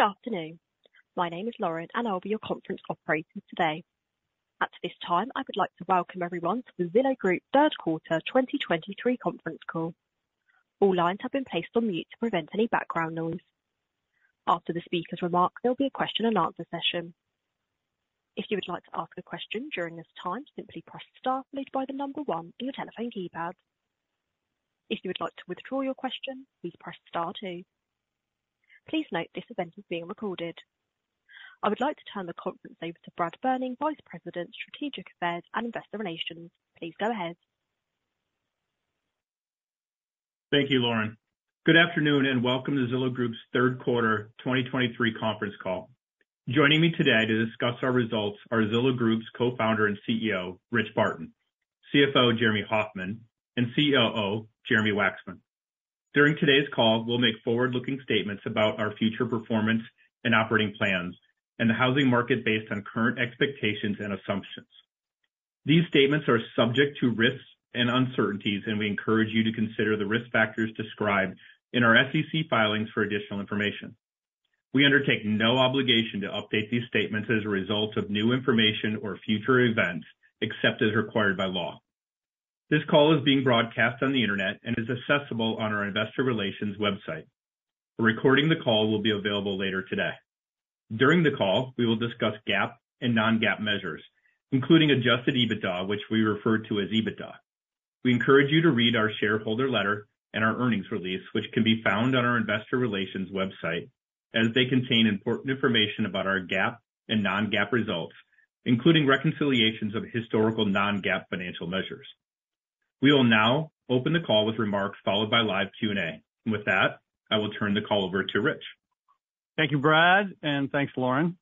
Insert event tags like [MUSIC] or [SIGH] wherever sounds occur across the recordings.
Good afternoon. My name is Lauren, and I'll be your conference operator today. At this time, I would like to welcome everyone to the Zillow Group third quarter 2023 conference call. All lines have been placed on mute to prevent any background noise. After the speaker's remarks, there'll be a question and answer session. If you would like to ask a question during this time, simply press star followed by the number one on your telephone keypad. If you would like to withdraw your question, please press star two. Please note, this event is being recorded. I would like to turn the conference over to Brad Berning, Vice President, Strategic Affairs and Investor Relations. Please go ahead. Thank you, Lauren. Good afternoon, and welcome to Zillow Group's third quarter 2023 conference call. Joining me today to discuss our results are Zillow Group's Co-founder and CEO, Rich Barton, CFO, Jeremy Hofmann, and COO, Jeremy Wacksman. During today's call, we'll make forward-looking statements about our future performance and operating plans and the housing market based on current expectations and assumptions. These statements are subject to risks and uncertainties, and we encourage you to consider the risk factors described in our SEC filings for additional information. We undertake no obligation to update these statements as a result of new information or future events, except as required by law. This call is being broadcast on the Internet and is accessible on our investor relations website. A recording of the call will be available later today. During the call, we will discuss GAAP and non-GAAP measures, including Adjusted EBITDA, which we refer to as EBITDA. We encourage you to read our shareholder letter and our earnings release, which can be found on our investor relations website, as they contain important information about our GAAP and non-GAAP results, including reconciliations of historical non-GAAP financial measures. We will now open the call with remarks, followed by live Q&A. With that, I will turn the call over to Rich. Thank you, Brad, and thanks, Lauren.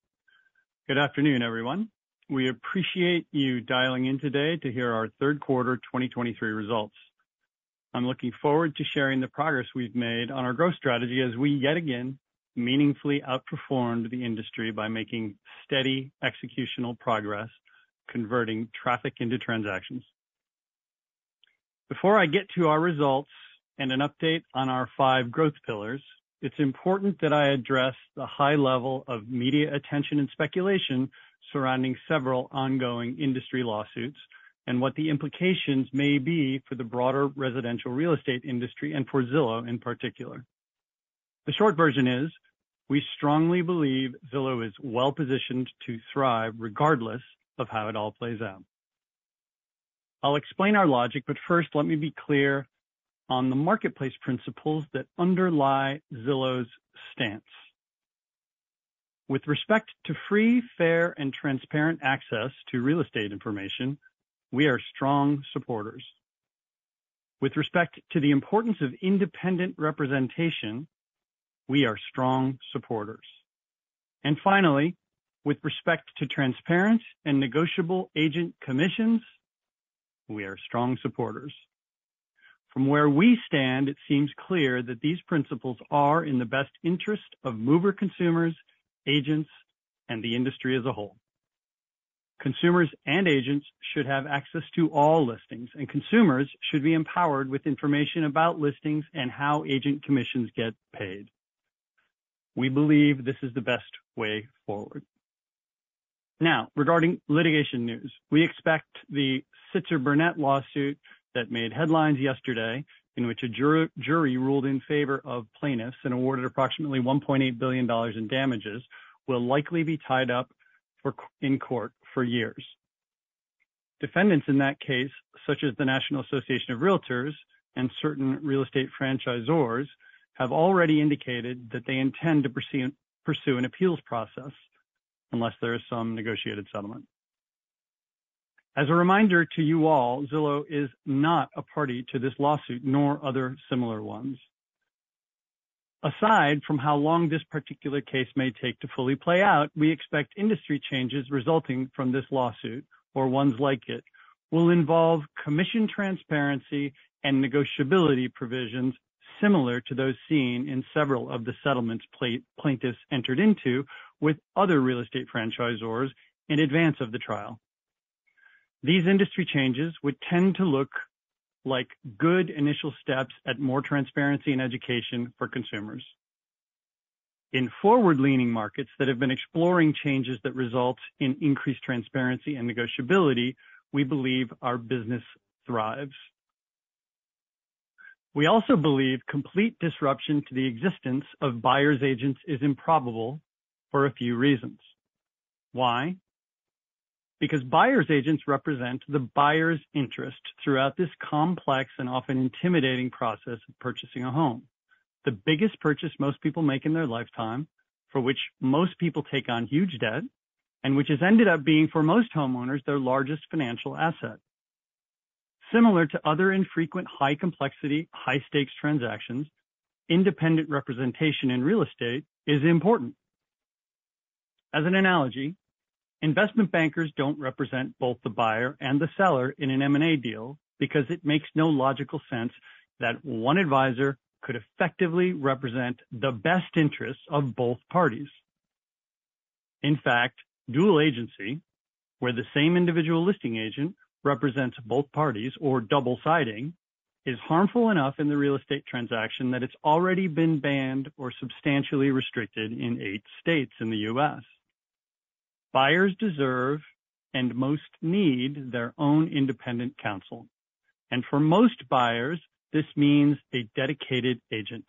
Good afternoon, everyone. We appreciate you dialing in today to hear our third quarter 2023 results. I'm looking forward to sharing the progress we've made on our growth strategy as we yet again meaningfully outperformed the industry by making steady executional progress, converting traffic into transactions. Before I get to our results and an update on our five growth pillars, it's important that I address the high level of media attention and speculation surrounding several ongoing industry lawsuits and what the implications may be for the broader residential real estate industry and for Zillow in particular. The short version is, we strongly believe Zillow is well-positioned to thrive regardless of how it all plays out. I'll explain our logic, but first, let me be clear on the marketplace principles that underlie Zillow's stance. With respect to free, fair, and transparent access to real estate information, we are strong supporters. With respect to the importance of independent representation, we are strong supporters. And finally, with respect to transparent and negotiable agent commissions, we are strong supporters. From where we stand, it seems clear that these principles are in the best interest of mover consumers, agents, and the industry as a whole. Consumers and agents should have access to all listings, and consumers should be empowered with information about listings and how agent commissions get paid. We believe this is the best way forward. Now, regarding litigation news, we expect the Sitzer-Burnett lawsuit that made headlines yesterday, in which a jury ruled in favor of plaintiffs and awarded approximately $1.8 billion in damages, will likely be tied up in court for years. Defendants in that case, such as the National Association of Realtors and certain real estate franchisors, have already indicated that they intend to pursue an appeals process unless there is some negotiated settlement. As a reminder to you all, Zillow is not a party to this lawsuit, nor other similar ones. Aside from how long this particular case may take to fully play out, we expect industry changes resulting from this lawsuit, or ones like it, will involve commission transparency and negotiability provisions similar to those seen in several of the settlements plaintiffs entered into with other real estate franchisors in advance of the trial. These industry changes would tend to look like good initial steps at more transparency and education for consumers. In forward-leaning markets that have been exploring changes that result in increased transparency and negotiability, we believe our business thrives. We also believe complete disruption to the existence of buyer's agents is improbable for a few reasons. Why? Because buyer's agents represent the buyer's interest throughout this complex and often intimidating process of purchasing a home. The biggest purchase most people make in their lifetime, for which most people take on huge debt, and which has ended up being, for most homeowners, their largest financial asset. Similar to other infrequent, high complexity, high stakes transactions, independent representation in real estate is important. As an analogy, investment bankers don't represent both the buyer and the seller in an M&A deal because it makes no logical sense that one advisor could effectively represent the best interests of both parties. In fact, dual agency, where the same individual listing agent represents both parties or double-siding, is harmful enough in the real estate transaction that it's already been banned or substantially restricted in eight states in the U.S. Buyers deserve and most need their own independent counsel. And for most buyers, this means a dedicated agent.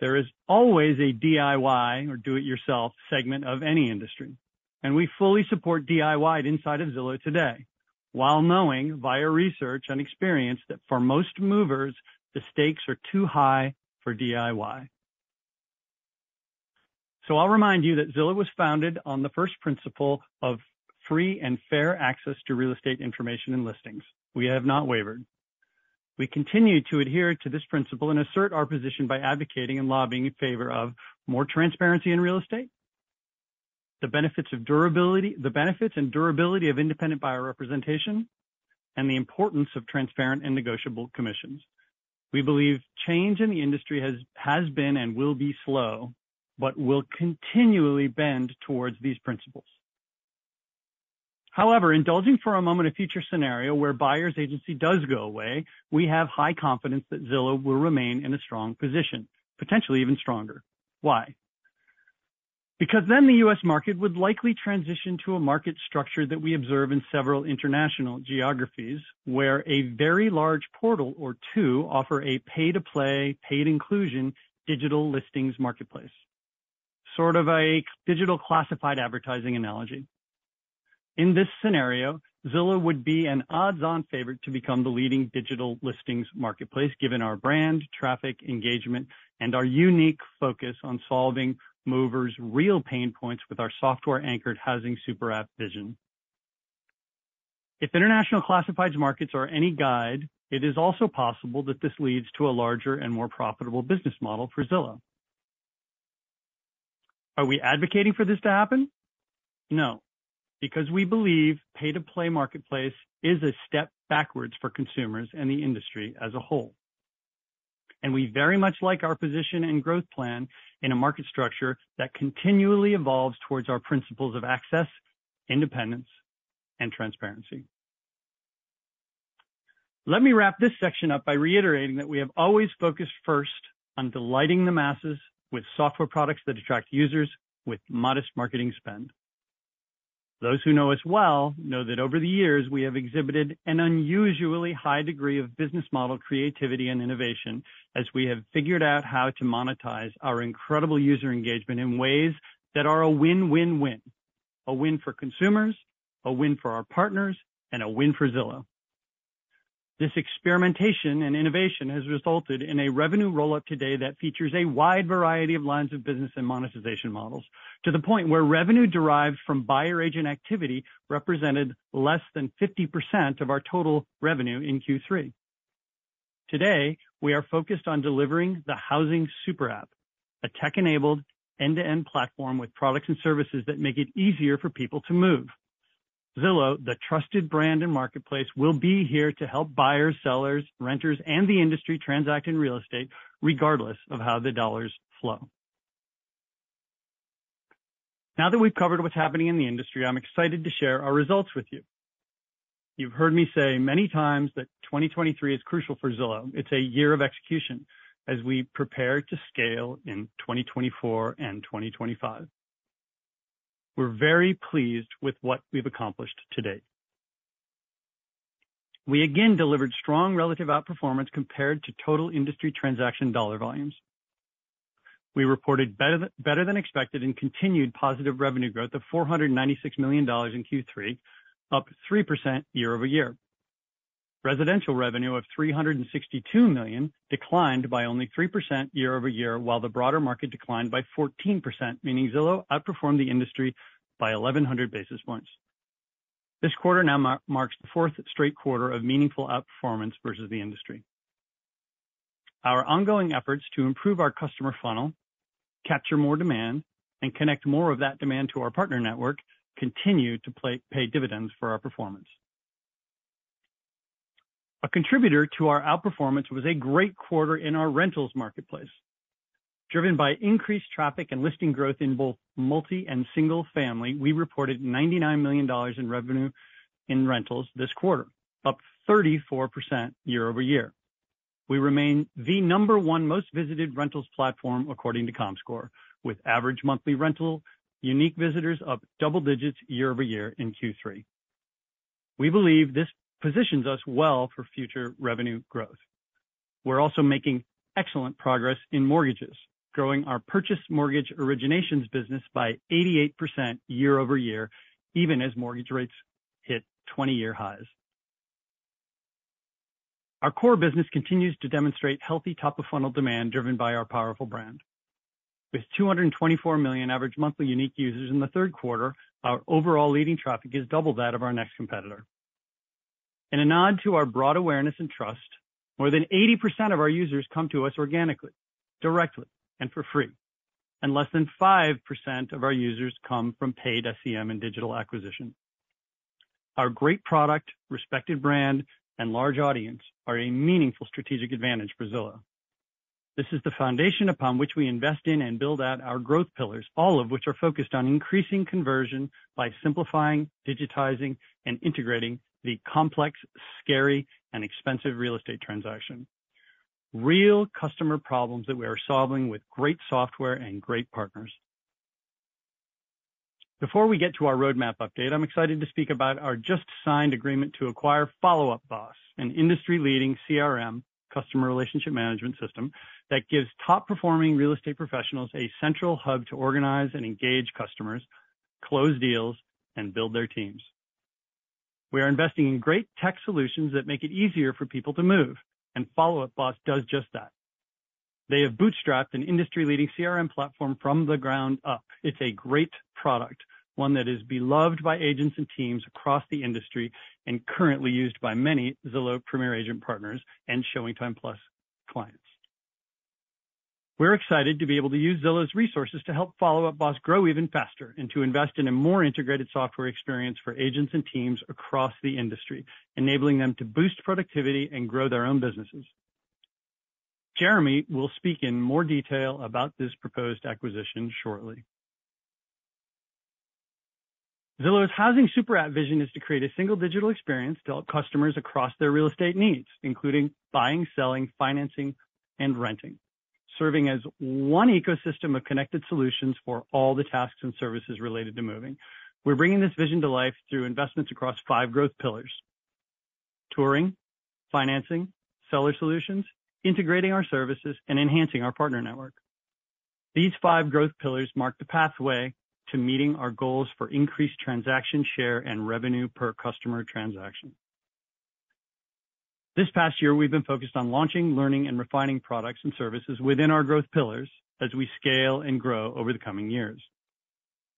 There is always a DIY or do-it-yourself segment of any industry, and we fully support DIY inside of Zillow today, while knowing via research and experience that for most movers, the stakes are too high for DIY. I'll remind you that Zillow was founded on the first principle of free and fair access to real estate information and listings. We have not wavered. We continue to adhere to this principle and assert our position by advocating and lobbying in favor of more transparency in real estate, the benefits and durability of independent buyer representation, and the importance of transparent and negotiable commissions. We believe change in the industry has has been and will be slow, but will continually bend towards these principles. However, indulging for a moment a future scenario where buyer's agency does go away, we have high confidence that Zillow will remain in a strong position, potentially even stronger. Why? Because then the U.S. market would likely transition to a market structure that we observe in several international geographies, where a very large portal or two offer a pay-to-play, paid inclusion digital listings marketplace. Sort of a digital classified advertising analogy. In this scenario, Zillow would be an odds-on favorite to become the leading digital listings marketplace, given our brand, traffic, engagement, and our unique focus on solving movers' real pain points with our software-anchored housing super app vision. If international classifieds markets are any guide, it is also possible that this leads to a larger and more profitable business model for Zillow. Are we advocating for this to happen? No, because we believe pay-to-play marketplace is a step backwards for consumers and the industry as a whole. And we very much like our position and growth plan in a market structure that continually evolves towards our principles of access, independence, and transparency. Let me wrap this section up by reiterating that we have always focused first on delighting the masses with software products that attract users with modest marketing spend. Those who know us well know that over the years, we have exhibited an unusually high degree of business model creativity and innovation as we have figured out how to monetize our incredible user engagement in ways that are a win-win-win. A win for consumers, a win for our partners, and a win for Zillow. This experimentation and innovation has resulted in a revenue roll-up today that features a wide variety of lines of business and monetization models, to the point where revenue derived from buyer agent activity represented less than 50% of our total revenue in Q3. Today, we are focused on delivering the housing super app, a tech-enabled end-to-end platform with products and services that make it easier for people to move. Zillow, the trusted brand and marketplace, will be here to help buyers, sellers, renters, and the industry transact in real estate regardless of how the dollars flow. Now that we've covered what's happening in the industry, I'm excited to share our results with you. You've heard me say many times that 2023 is crucial for Zillow. It's a year of execution. as we prepare to scale in 2024 and 2025. We're very pleased with what we've accomplished to date. We again delivered strong relative outperformance compared to total industry transaction dollar volumes. We reported better than expected and continued positive revenue growth of $496 million in Q3, up 3% year-over-year. Residential revenue of $362 million declined by only 3% year-over-year, while the broader market declined by 14%, meaning Zillow outperformed the industry by 1,100 basis points. This quarter now marks the fourth straight quarter of meaningful outperformance versus the industry. Our ongoing efforts to improve our customer funnel, capture more demand, and connect more of that demand to our partner network continue to pay dividends for our performance. A contributor to our outperformance was a great quarter in our rentals marketplace. Driven by increased traffic and listing growth in both multi and single family, we reported $99 million in revenue in rentals this quarter, up 34% year-over-year. We remain the number one most visited rentals platform, according to Comscore, with average monthly rental unique visitors up double digits year-over-year in Q3. We believe this positions us well for future revenue growth. We're also making excellent progress in mortgages, growing our purchase mortgage originations business by 88% year-over-year, even as mortgage rates hit 20-year highs. Our core business continues to demonstrate healthy top-of-funnel demand, driven by our powerful brand. With 224 million average monthly unique users in the third quarter, our overall leading traffic is double that of our next competitor. In a nod to our broad awareness and trust, more than 80% of our users come to us organically, directly, and for free, and less than 5% of our users come from paid SEM and digital acquisition. Our great product, respected brand, and large audience are a meaningful strategic advantage for Zillow. This is the foundation upon which we invest in and build out our growth pillars, all of which are focused on increasing conversion by simplifying, digitizing, and integrating the complex, scary, and expensive real estate transaction. Real customer problems that we are solving with great software and great partners. Before we get to our roadmap update, I'm excited to speak about our just signed agreement to acquire Follow Up Boss, an industry-leading CRM, customer relationship management system, that gives top-performing real estate professionals a central hub to organize and engage customers, close deals, and build their teams. We are investing in great tech solutions that make it easier for people to move, and Follow Up Boss does just that. They have bootstrapped an industry-leading CRM platform from the ground up. It's a great product, one that is beloved by agents and teams across the industry and currently used by many Zillow Premier Agent partners and ShowingTime+ clients. We're excited to be able to use Zillow's resources to help Follow Up Boss grow even faster and to invest in a more integrated software experience for agents and teams across the industry, enabling them to boost productivity and grow their own businesses. Jeremy will speak in more detail about this proposed acquisition shortly. Zillow's housing super app vision is to create a single digital experience to help customers across their real estate needs, including buying, selling, financing, and renting, serving as one ecosystem of connected solutions for all the tasks and services related to moving. We're bringing this vision to life through investments across five growth pillars: touring, financing, seller solutions, integrating our services, and enhancing our partner network. These five growth pillars mark the pathway to meeting our goals for increased transaction share and revenue per customer transaction. This past year, we've been focused on launching, learning, and refining products and services within our growth pillars as we scale and grow over the coming years.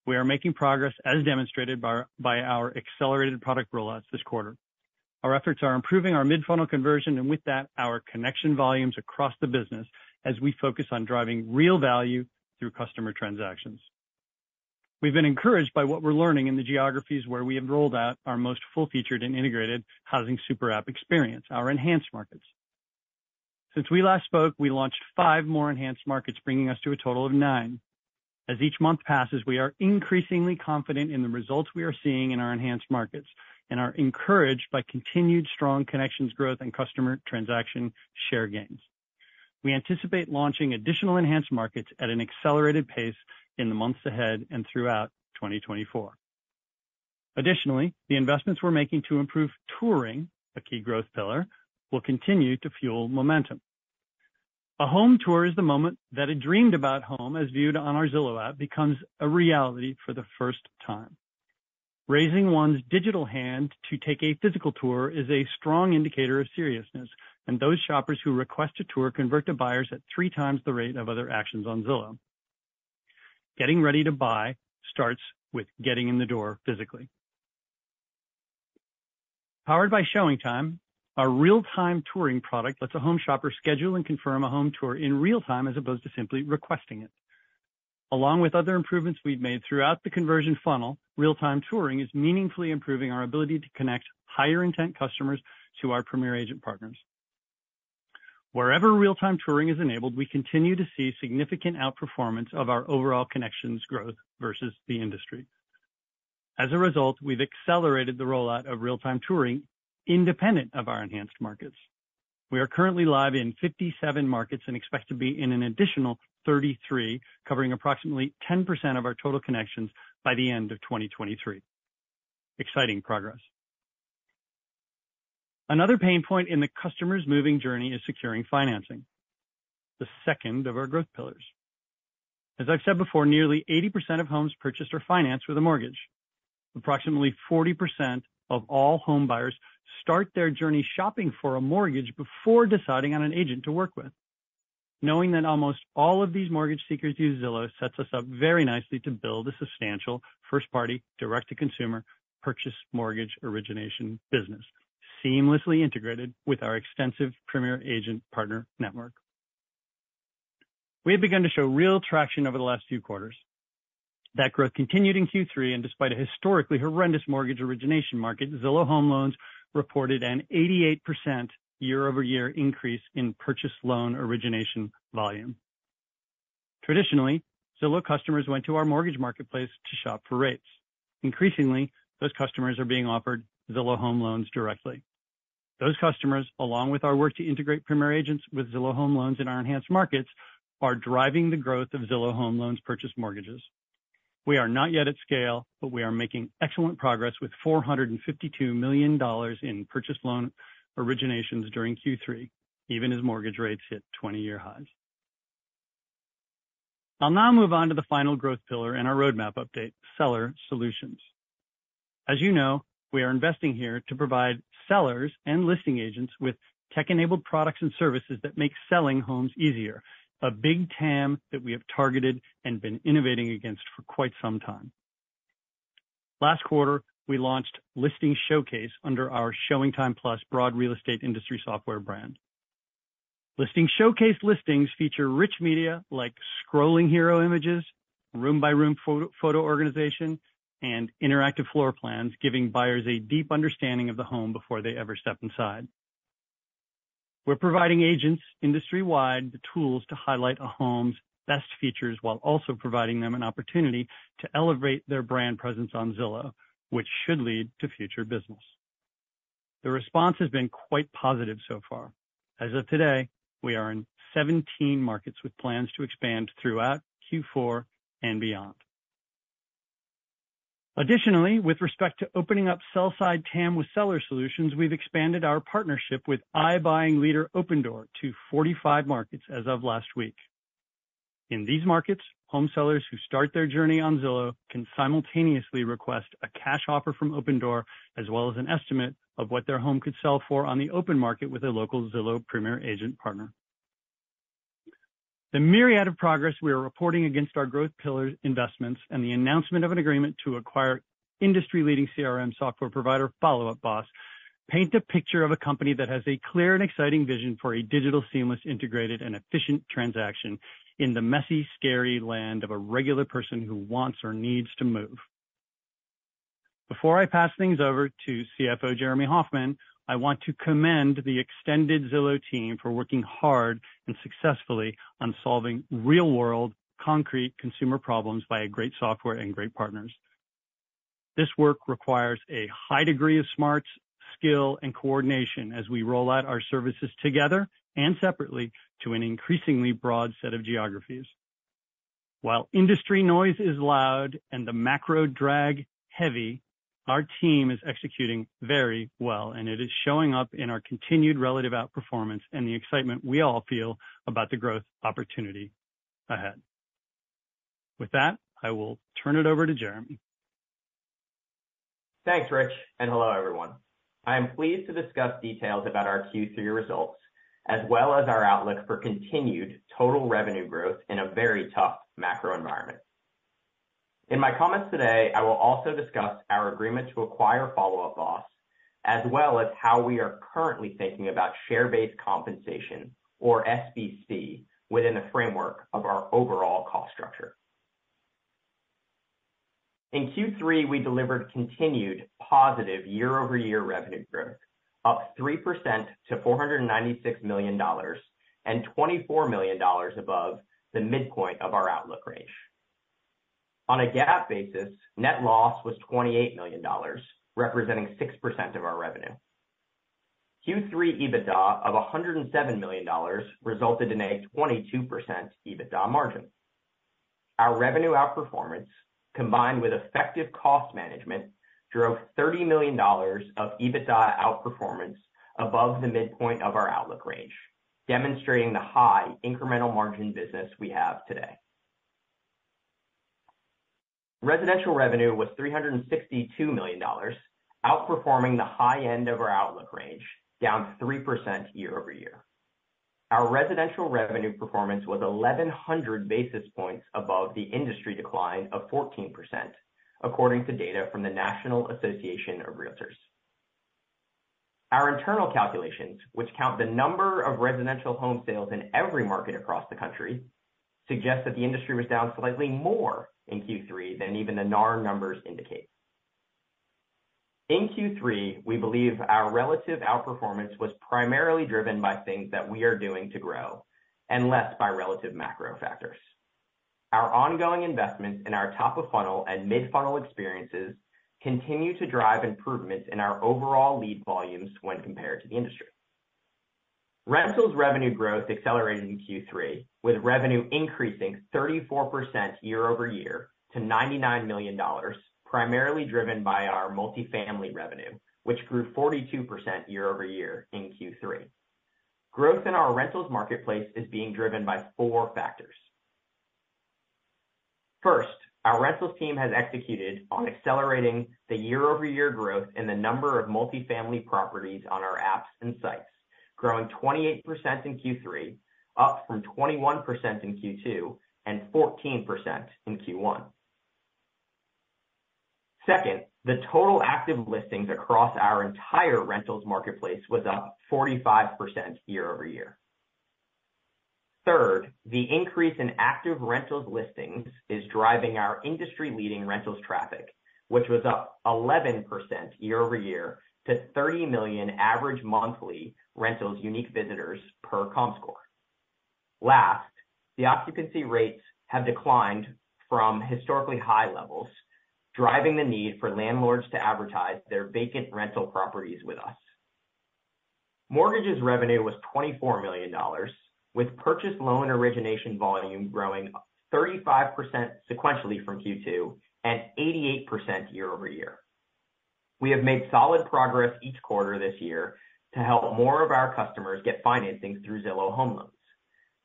We are making progress, as demonstrated by our accelerated product rollouts this quarter. Our efforts are improving our mid-funnel conversion, and with that, our connection volumes across the business as we focus on driving real value through customer transactions. We've been encouraged by what we're learning in the geographies where we have rolled out our most full-featured and integrated housing super app experience, our Enhanced Markets. Since we last spoke, we launched five more Enhanced Markets, bringing us to a total of nine. As each month passes, we are increasingly confident in the results we are seeing in our Enhanced Markets and are encouraged by continued strong connections growth and customer transaction share gains. We anticipate launching additional enhanced markets at an accelerated pace in the months ahead and throughout 2024. Additionally, the investments we're making to improve touring, a key growth pillar, will continue to fuel momentum. A home tour is the moment that a dreamed about home, as viewed on our Zillow app, becomes a reality for the first time. Raising one's digital hand to take a physical tour is a strong indicator of seriousness, and those shoppers who request a tour convert to buyers at three times the rate of other actions on Zillow. Getting ready to buy starts with getting in the door physically. Powered by ShowingTime, our real-time touring product lets a home shopper schedule and confirm a home tour in real time, as opposed to simply requesting it. Along with other improvements we've made throughout the conversion funnel, real-time touring is meaningfully improving our ability to connect higher intent customers to our Premier Agent partners. Wherever real-time touring is enabled, we continue to see significant outperformance of our overall connections growth versus the industry. As a result, we've accelerated the rollout of real-time touring independent of our enhanced markets. We are currently live in 57 markets and expect to be in an additional 33, covering approximately 10% of our total connections by the end of 2023. Exciting progress. Another pain point in the customer's moving journey is securing financing, the second of our growth pillars. As I've said before, nearly 80% of homes purchased are financed with a mortgage. Approximately 40% of all home buyers start their journey shopping for a mortgage before deciding on an agent to work with. Knowing that almost all of these mortgage seekers use Zillow sets us up very nicely to build a substantial first-party, direct-to-consumer purchase mortgage origination business, seamlessly integrated with our extensive Premier Agent partner network. We have begun to show real traction over the last few quarters. That growth continued in Q3, and despite a historically horrendous mortgage origination market, Zillow Home Loans reported an 88% year-over-year increase in purchase loan origination volume. Traditionally, Zillow customers went to our mortgage marketplace to shop for rates. Increasingly, those customers are being offered Zillow Home Loans directly. Those customers, along with our work to integrate Premier Agents with Zillow Home Loans in our enhanced markets, are driving the growth of Zillow Home Loans purchase mortgages. We are not yet at scale, but we are making excellent progress with $452 million in purchase loan originations during Q3, even as mortgage rates hit 20-year highs. I'll now move on to the final growth pillar in our roadmap update, seller solutions. As you know, we are investing here to provide sellers and listing agents with tech-enabled products and services that make selling homes easier, a big TAM that we have targeted and been innovating against for quite some time. Last quarter, we launched Listing Showcase under our ShowingTime+ broad real estate industry software brand. Listing Showcase listings feature rich media like scrolling hero images, room-by-room photo organization, and interactive floor plans, giving buyers a deep understanding of the home before they ever step inside. We're providing agents industry-wide the tools to highlight a home's best features, while also providing them an opportunity to elevate their brand presence on Zillow, which should lead to future business. The response has been quite positive so far. As of today, we are in 17 markets with plans to expand throughout Q4 and beyond. Additionally, with respect to opening up sell-side TAM with seller solutions, we've expanded our partnership with iBuying leader Opendoor to 45 markets as of last week. In these markets, home sellers who start their journey on Zillow can simultaneously request a cash offer from Opendoor, as well as an estimate of what their home could sell for on the open market with a local Zillow Premier Agent partner. The myriad of progress we are reporting against our growth pillar investments and the announcement of an agreement to acquire industry-leading CRM software provider, Follow Up Boss, paint a picture of a company that has a clear and exciting vision for a digital, seamless, integrated, and efficient transaction in the messy, scary land of a regular person who wants or needs to move. Before I pass things over to CFO Jeremy Hofmann, I want to commend the extended Zillow team for working hard and successfully on solving real-world, concrete consumer problems via great software and great partners. This work requires a high degree of smarts, skill and coordination as we roll out our services together and separately to an increasingly broad set of geographies. While industry noise is loud and the macro drag heavy, our team is executing very well, and it is showing up in our continued relative outperformance and the excitement we all feel about the growth opportunity ahead. With that, I will turn it over to Jeremy. Thanks, Rich, and hello, everyone. I am pleased to discuss details about our Q3 results, as well as our outlook for continued total revenue growth in a very tough macro environment. In my comments today, I will also discuss our agreement to acquire Follow Up Boss, as well as how we are currently thinking about share-based compensation, or SBC, within the framework of our overall cost structure. In Q3, we delivered continued positive year-over-year revenue growth, up 3% to $496 million and $24 million above the midpoint of our outlook range. On a GAAP basis, net loss was $28 million, representing 6% of our revenue. Q3 EBITDA of $107 million resulted in a 22% EBITDA margin. Our revenue outperformance, combined with effective cost management, drove $30 million of EBITDA outperformance above the midpoint of our outlook range, demonstrating the high incremental margin business we have today. Residential revenue was $362 million, outperforming the high end of our outlook range, down 3% year-over-year. Our residential revenue performance was 1,100 basis points above the industry decline of 14%, according to data from the National Association of Realtors. Our internal calculations, which count the number of residential home sales in every market across the country, suggest that the industry was down slightly more in Q3 than even the NAR numbers indicate. In Q3, we believe our relative outperformance was primarily driven by things that we are doing to grow and less by relative macro factors. Our ongoing investments in our top-of-funnel and mid-funnel experiences continue to drive improvements in our overall lead volumes when compared to the industry. Rentals revenue growth accelerated in Q3, with revenue increasing 34% year-over-year to $99 million, primarily driven by our multifamily revenue, which grew 42% year-over-year in Q3. Growth in our rentals marketplace is being driven by four factors. First, our rentals team has executed on accelerating the year-over-year growth in the number of multifamily properties on our apps and sites, growing 28% in Q3, up from 21% in Q2 and 14% in Q1. Second, the total active listings across our entire rentals marketplace was up 45% year-over-year. Third, the increase in active rentals listings is driving our industry-leading rentals traffic, which was up 11% year-over-year to 30 million average monthly rentals unique visitors per Comscore. Last, the occupancy rates have declined from historically high levels, driving the need for landlords to advertise their vacant rental properties with us. Mortgages revenue was $24 million, with purchase loan origination volume growing 35% sequentially from Q2 and 88% year-over-year. We have made solid progress each quarter this year to help more of our customers get financing through Zillow Home Loans.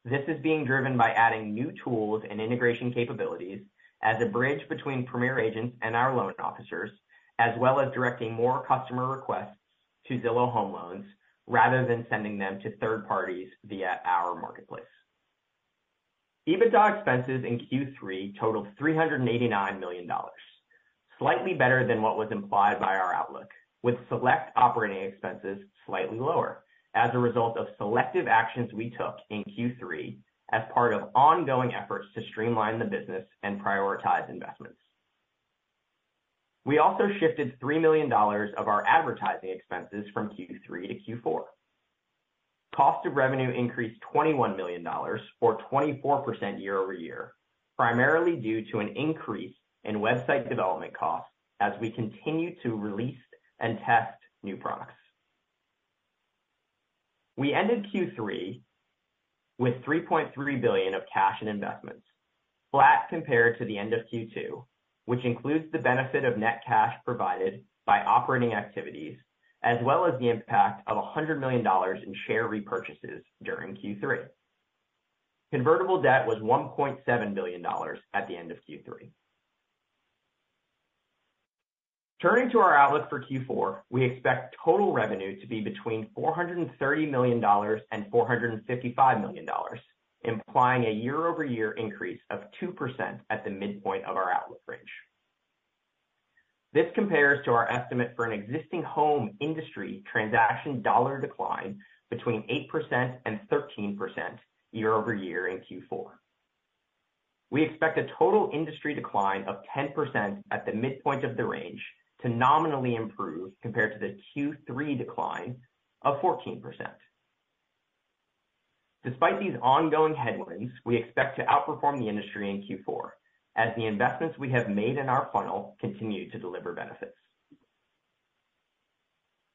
This is being driven by adding new tools and integration capabilities as a bridge between Premier Agents and our loan officers, as well as directing more customer requests to Zillow Home Loans rather than sending them to third parties via our marketplace. EBITDA expenses in Q3 totaled $389 million, slightly better than what was implied by our outlook, with select operating expenses slightly lower as a result of selective actions we took in Q3 as part of ongoing efforts to streamline the business and prioritize investments. We also shifted $3 million of our advertising expenses from Q3 to Q4. Cost of revenue increased $21 million, or 24% year-over-year, primarily due to an increase in website development costs as we continue to release and test new products. We ended Q3 with $3.3 billion of cash and investments, flat compared to the end of Q2, which includes the benefit of net cash provided by operating activities, as well as the impact of $100 million in share repurchases during Q3. Convertible debt was $1.7 billion at the end of Q3. Turning to our outlook for Q4, we expect total revenue to be between $430 million and $455 million, implying a year-over-year increase of 2% at the midpoint of our outlook range. This compares to our estimate for an existing home industry transaction dollar decline between 8% and 13% year-over-year in Q4. We expect a total industry decline of 10% at the midpoint of the range to nominally improve compared to the Q3 decline of 14%. Despite these ongoing headwinds, we expect to outperform the industry in Q4 as the investments we have made in our funnel continue to deliver benefits.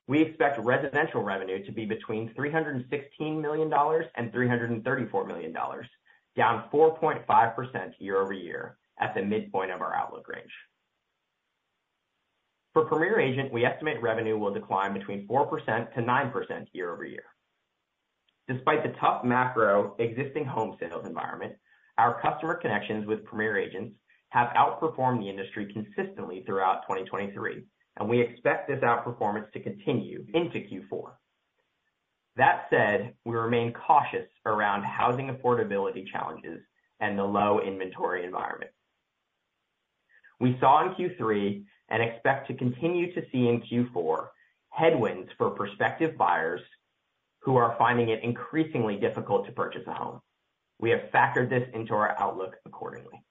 We expect residential revenue to be between $316 million and $334 million, down 4.5% year-over-year at the midpoint of our outlook range. For Premier Agent, we estimate revenue will decline between 4% to 9% year-over-year. Despite the tough macro existing home sales environment, our customer connections with Premier Agents have outperformed the industry consistently throughout 2023, and we expect this outperformance to continue into Q4. That said, we remain cautious around housing affordability challenges and the low inventory environment. We saw in Q3 and expect to continue to see in Q4 headwinds for prospective buyers who are finding it increasingly difficult to purchase a home. We have factored this into our outlook accordingly.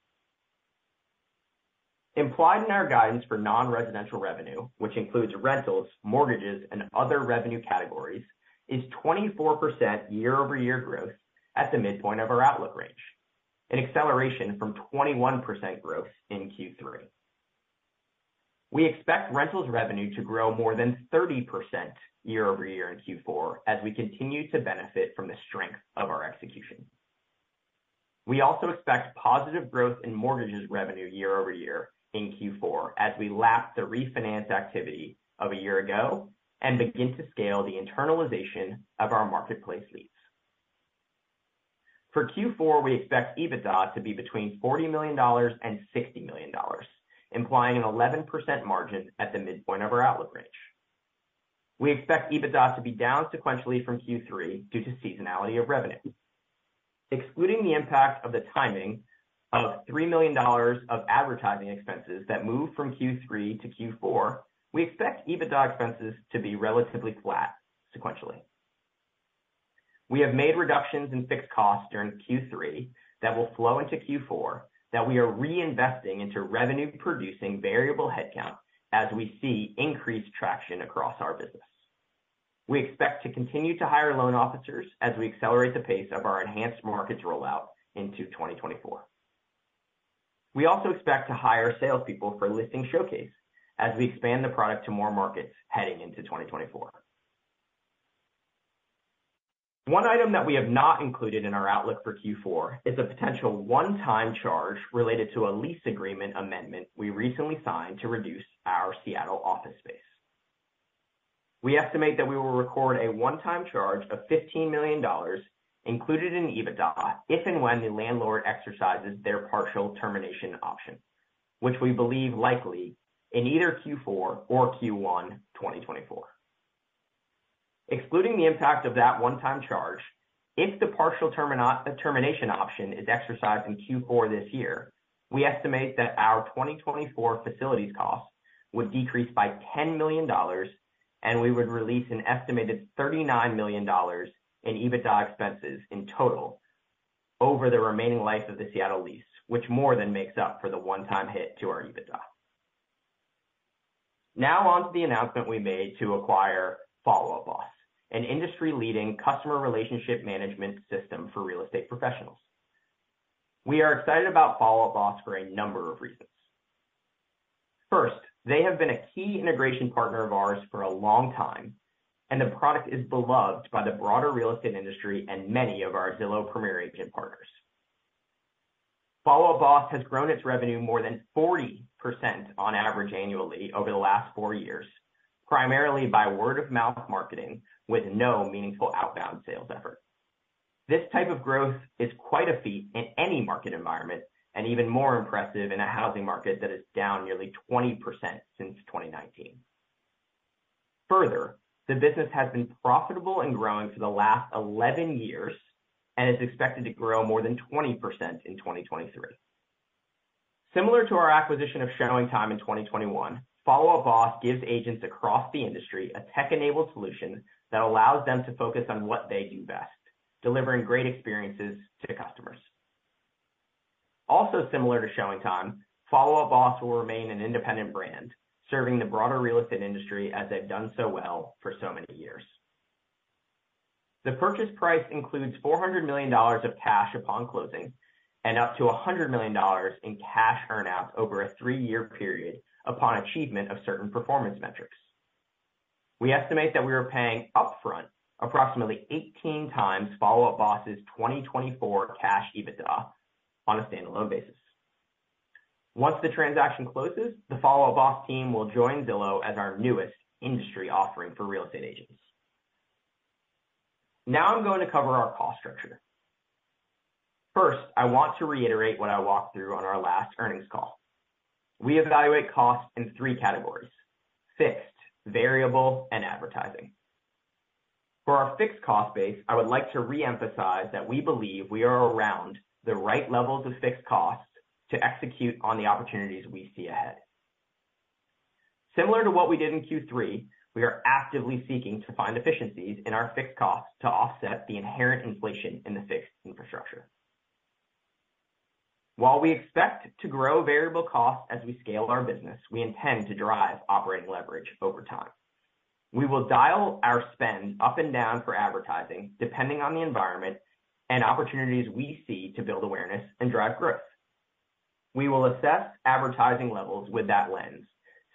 Implied in our guidance for non-residential revenue, which includes rentals, mortgages, and other revenue categories, is 24% year-over-year growth at the midpoint of our outlook range, an acceleration from 21% growth in Q3. We expect rentals revenue to grow more than 30% year-over-year in Q4 as we continue to benefit from the strength of our execution. We also expect positive growth in mortgages revenue year-over-year in Q4 as we lap the refinance activity of a year ago and begin to scale the internalization of our marketplace leads. For Q4, we expect EBITDA to be between $40 million and $60 million, implying an 11% margin at the midpoint of our outlook range. We expect EBITDA to be down sequentially from Q3 due to seasonality of revenue. Excluding the impact of the timing of $3 million of advertising expenses that moved from Q3 to Q4, we expect EBITDA expenses to be relatively flat sequentially. We have made reductions in fixed costs during Q3 that will flow into Q4, that we are reinvesting into revenue-producing variable headcount as we see increased traction across our business. We expect to continue to hire loan officers as we accelerate the pace of our Enhanced Markets rollout into 2024. We also expect to hire salespeople for Listing Showcase as we expand the product to more markets heading into 2024. One item that we have not included in our outlook for Q4 is a potential one-time charge related to a lease agreement amendment we recently signed to reduce our Seattle office space. We estimate that we will record a one-time charge of $15 million included in EBITDA, if and when the landlord exercises their partial termination option, which we believe likely in either Q4 or Q1 2024. Excluding the impact of that one-time charge, if the partial termination option is exercised in Q4 this year, we estimate that our 2024 facilities costs would decrease by $10 million, and we would release an estimated $39 million in EBITDA expenses in total over the remaining life of the Seattle lease, which more than makes up for the one-time hit to our EBITDA. Now on to the announcement we made to acquire Follow Up Boss, an industry-leading customer relationship management system for real estate professionals. We are excited about Follow Up Boss for a number of reasons. First, they have been a key integration partner of ours for a long time, and the product is beloved by the broader real estate industry and many of our Zillow Premier Agent partners. Follow Up Boss has grown its revenue more than 40% on average annually over the last four years, primarily by word-of-mouth marketing with no meaningful outbound sales effort. This type of growth is quite a feat in any market environment, and even more impressive in a housing market that is down nearly 20% since 2019. Further, the business has been profitable and growing for the last 11 years and is expected to grow more than 20% in 2023. Similar to our acquisition of ShowingTime in 2021, Follow Up Boss gives agents across the industry a tech-enabled solution that allows them to focus on what they do best, delivering great experiences to customers. Also similar to ShowingTime, Follow Up Boss will remain an independent brand, serving the broader real estate industry as they've done so well for so many years. The purchase price includes $400 million of cash upon closing and up to $100 million in cash earn-out over a three-year period upon achievement of certain performance metrics. We estimate that we are paying upfront approximately 18 times Follow Up Boss's 2024 cash EBITDA on a standalone basis. Once the transaction closes, the Follow Up Boss team will join Zillow as our newest industry offering for real estate agents. Now I'm going to cover our cost structure. First, I want to reiterate what I walked through on our last earnings call. We evaluate costs in three categories: fixed, variable, and advertising. For our fixed cost base, I would like to re-emphasize that we believe we are around the right levels of fixed costs to execute on the opportunities we see ahead. Similar to what we did in Q3, we are actively seeking to find efficiencies in our fixed costs to offset the inherent inflation in the fixed infrastructure. While we expect to grow variable costs as we scale our business, we intend to drive operating leverage over time. We will dial our spend up and down for advertising, depending on the environment and opportunities we see to build awareness and drive growth. We will assess advertising levels with that lens,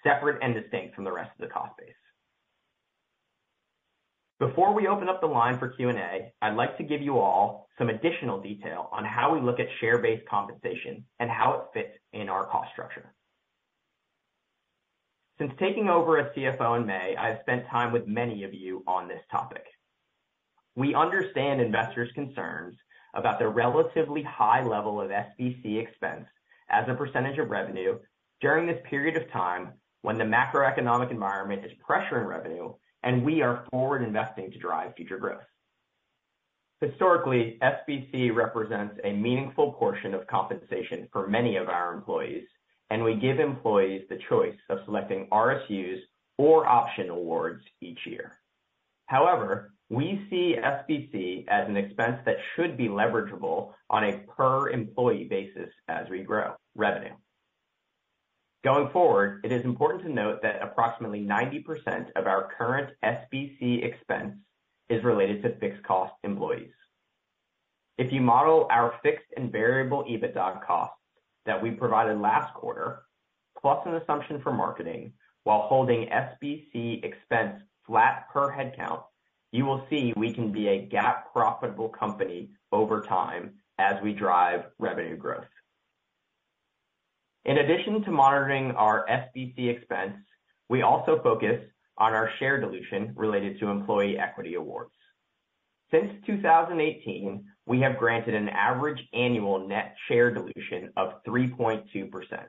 separate and distinct from the rest of the cost base. Before we open up the line for Q&A, I'd like to give you all some additional detail on how we look at share-based compensation and how it fits in our cost structure. Since taking over as CFO in May, I have spent time with many of you on this topic. We understand investors' concerns about the relatively high level of SBC expense as a percentage of revenue during this period of time when the macroeconomic environment is pressuring revenue and we are forward investing to drive future growth. Historically, SBC represents a meaningful portion of compensation for many of our employees, and we give employees the choice of selecting RSUs or option awards each year. However, we see SBC as an expense that should be leverageable on a per employee basis as we grow revenue. Going forward, it is important to note that approximately 90% of our current SBC expense is related to fixed cost employees. If you model our fixed and variable EBITDA costs that we provided last quarter, plus an assumption for marketing while holding SBC expense flat per headcount, you will see we can be a GAAP profitable company over time as we drive revenue growth. In addition to monitoring our SBC expense, we also focus on our share dilution related to employee equity awards. Since 2018, we have granted an average annual net share dilution of 3.2%,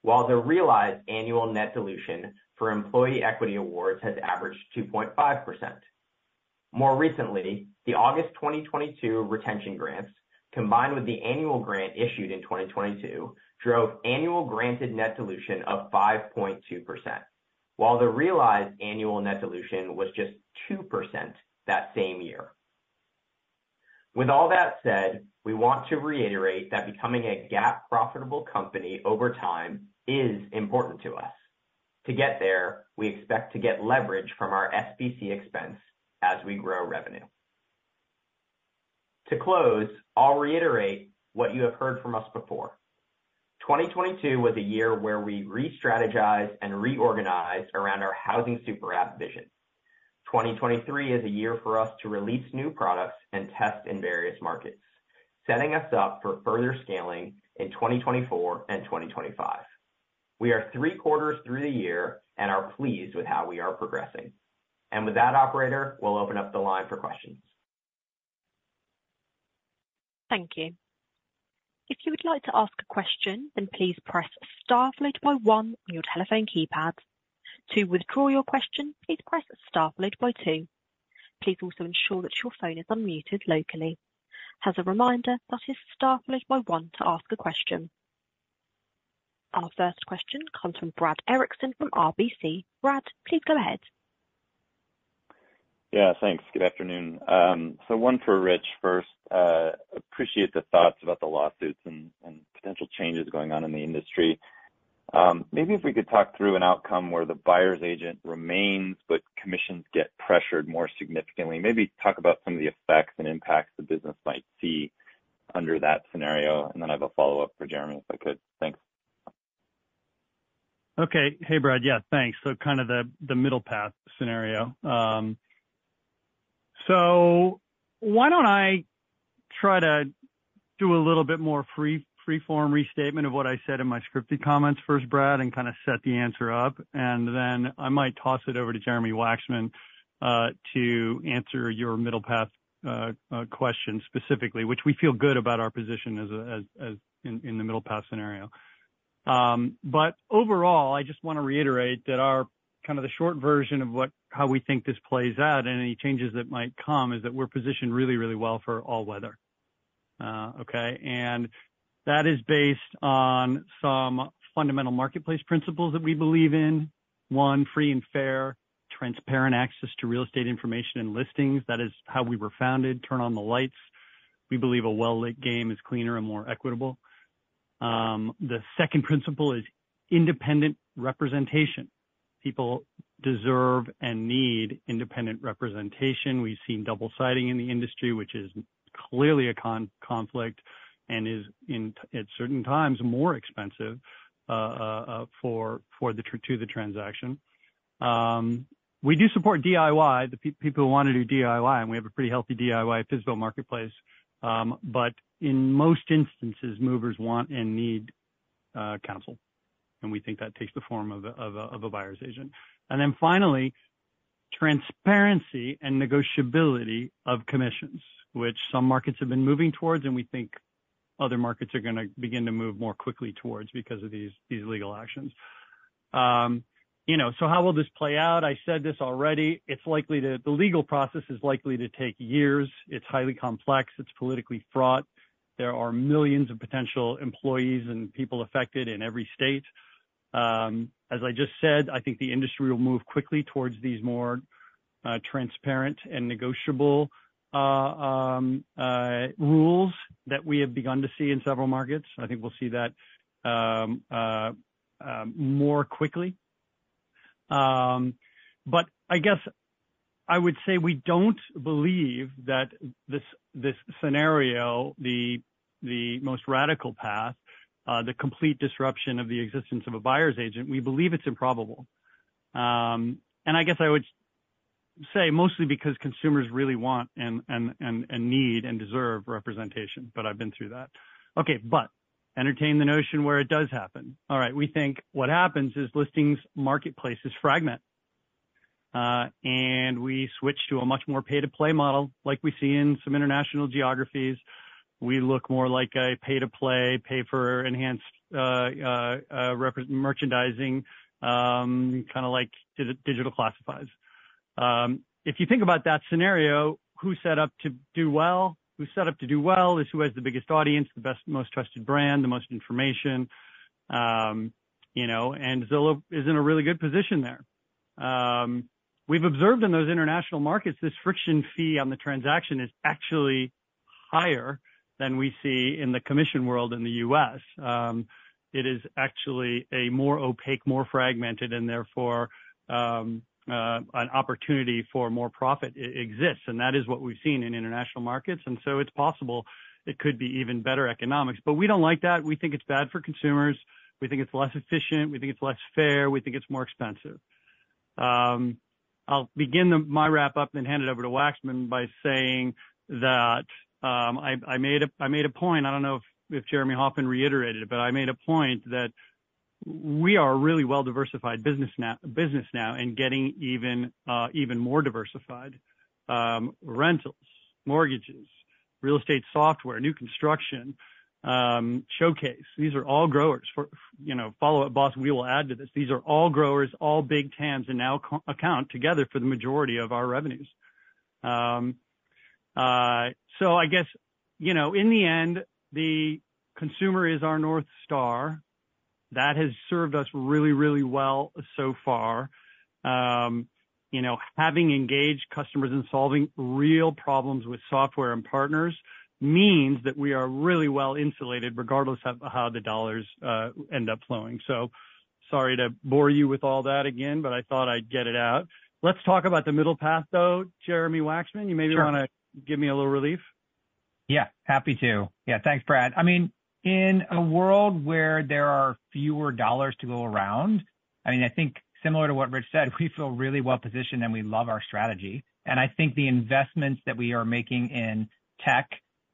while the realized annual net dilution for employee equity awards has averaged 2.5%. More recently, the August 2022 retention grants, combined with the annual grant issued in 2022, drove annual granted net dilution of 5.2%, while the realized annual net dilution was just 2% that same year. With all that said, we want to reiterate that becoming a GAAP profitable company over time is important to us. To get there, we expect to get leverage from our SBC expense as we grow revenue. To close, I'll reiterate what you have heard from us before. 2022 was a year where we re-strategized and reorganized around our housing super app vision. 2023 is a year for us to release new products and test in various markets, setting us up for further scaling in 2024 and 2025. We are three quarters through the year and are pleased with how we are progressing. And with that, operator, we'll open up the line for questions. Thank you. If you would like to ask a question, then please press star followed by one on your telephone keypad. To withdraw your question, please press star followed by two. Please also ensure that your phone is unmuted locally. As a reminder, that is star followed by one to ask a question. Our first question comes from Brad Erickson from RBC. Brad, please go ahead. Yeah, thanks. Good afternoon. Um, so one for Rich first. Uh, appreciate the thoughts about the lawsuits and potential changes going on in the industry. Um, maybe if we could talk through an outcome where the buyer's agent remains, but commissions get pressured more significantly. Maybe talk about some of the effects and impacts the business might see under that scenario. And then I have a follow-up for Jeremy, if I could. Thanks. Okay. Hey, Brad. Yeah, thanks. So kind of the middle path scenario. Um, So why don't I try to do a little bit more free-form restatement of what I said in my scripted comments first, Brad, and kind of set the answer up, and then I might toss it over to Jeremy Wacksman to answer your middle path uh, question specifically, which we feel good about our position as a as as in the middle path scenario. Um but overall, I just want to reiterate that our kind of the short version of what, how we think this plays out and any changes that might come, is that we're positioned really, really well for all weather. Uh, okay? And that is based on some fundamental marketplace principles that we believe in. One, free and fair, transparent access to real estate information and listings. That is how we were founded. Turn on the lights. We believe a well-lit game is cleaner and more equitable. Um, the second principle is independent representation. People deserve and need independent representation. We've seen double-siding in the industry, which is clearly a conflict and is in at certain times more expensive uh, uh, uh, for for the to the transaction. Um, we do support DIY, the people who want to do DIY, and we have a pretty healthy DIY physical marketplace. Um, but in most instances, movers want and need counsel, and we think that takes the form of a buyer's agent. And then finally, transparency and negotiability of commissions, which some markets have been moving towards, and we think other markets are gonna begin to move more quickly towards because of these these legal actions. Um, you know, so how will this play out? I said this already. It's likely to... The legal process is likely to take years. It's highly complex. It's politically fraught. There are millions of potential employees and people affected in every state. As I just said, I think the industry will move quickly towards these more uh transparent and negotiable uh um uh rules that we have begun to see in several markets. I think we'll see that um uh uh more quickly. Um but I guess I would say we don't believe that this this scenario, the the most radical path, Uh, the complete disruption of the existence of a buyer's agent, we believe it's improbable. Um, and I guess I would say mostly because consumers really want and need and deserve representation, but I've been through that. Okay, but entertain the notion where it does happen. All right, we think what happens is listings marketplaces fragment, uh, and we switch to a much more pay-to-play model, like we see in some international geographies. We look more like a pay-to-play, pay for enhanced uh, uh, uh, merchandising, um, kind of like digital classifieds. Um, if you think about that scenario, who's set up to do well? Who's set up to do well is who has the biggest audience, the best, most trusted brand, the most information, um, you know, and Zillow is in a really good position there. We've observed in those international markets, this friction fee on the transaction is actually higher than we see in the commission world in the U.S. Um, it is actually a more opaque, more fragmented, and therefore, um, uh, an opportunity for more profit exists, and that is what we've seen in international markets. And so it's possible it could be even better economics. But we don't like that. We think it's bad for consumers. We think it's less efficient. We think it's less fair. We think it's more expensive. Um, I'll begin my wrap-up, and hand it over to Wacksman by saying that I I made a I made a point. I don't know if Jeremy Hofmann reiterated it, but I made a point that we are a really well-diversified business now business now and getting even uh even more diversified. Um rentals, mortgages, real estate software, new construction, um, Showcase, these are all growers. For, you know, Follow Up Boss, we will add to this. These are all growers, all big TAMs, and now account together for the majority of our revenues. So I guess, you know, in the end, the consumer is our North Star. That has served us really, really well so far. Um, you know, having engaged customers and solving real problems with software and partners means that we are really well insulated, regardless of how the dollars end up flowing. So sorry to bore you with all that again, but I thought I'd get it out. Let's talk about the middle path, though. Jeremy Wacksman, you maybe wanna give me a little relief? Yeah, happy to. Yeah, thanks, Brad. I mean, in a world where there are fewer dollars to go around, I mean, I think similar to what Rich said, [LAUGHS] we feel really well positioned, and we love our strategy. And I think the investments that we are making in tech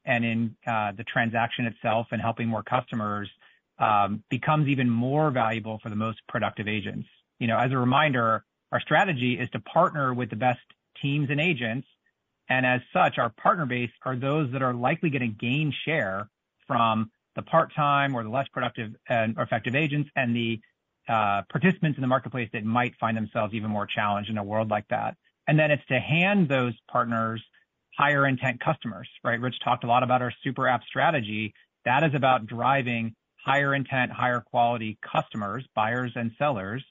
and in uh, the transaction itself and helping more customers um, becomes even more valuable for the most productive agents. You know, as a reminder, our strategy is to partner with the best teams and agents, and as such, our partner base are those that are likely gonna gain share from the part-time or the less productive and effective agents and the participants in the marketplace that might find themselves even more challenged in a world like that. And then it's to hand those partners higher intent customers, right? Rich talked a lot about our super app strategy. That is about driving higher intent, higher quality customers, buyers and sellers,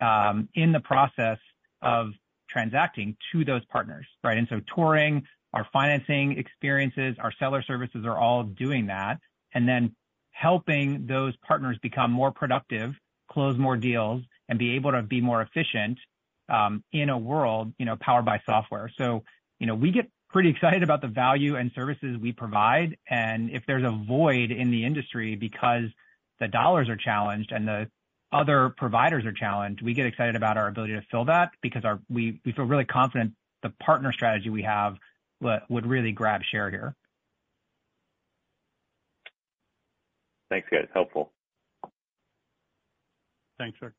um, in the process of transacting to those partners, right? And so touring, our financing experiences, our seller services are all doing that, and then helping those partners become more productive, close more deals, and be able to be more efficient, um, in a world, you know, powered by software. So, you know, we get pretty excited about the value and services we provide, and if there's a void in the industry because the dollars are challenged and the other providers are challenged, we get excited about our ability to fill that because we feel really confident the partner strategy we have would really grab share here. Thanks, guys. Helpful. Thanks, sir.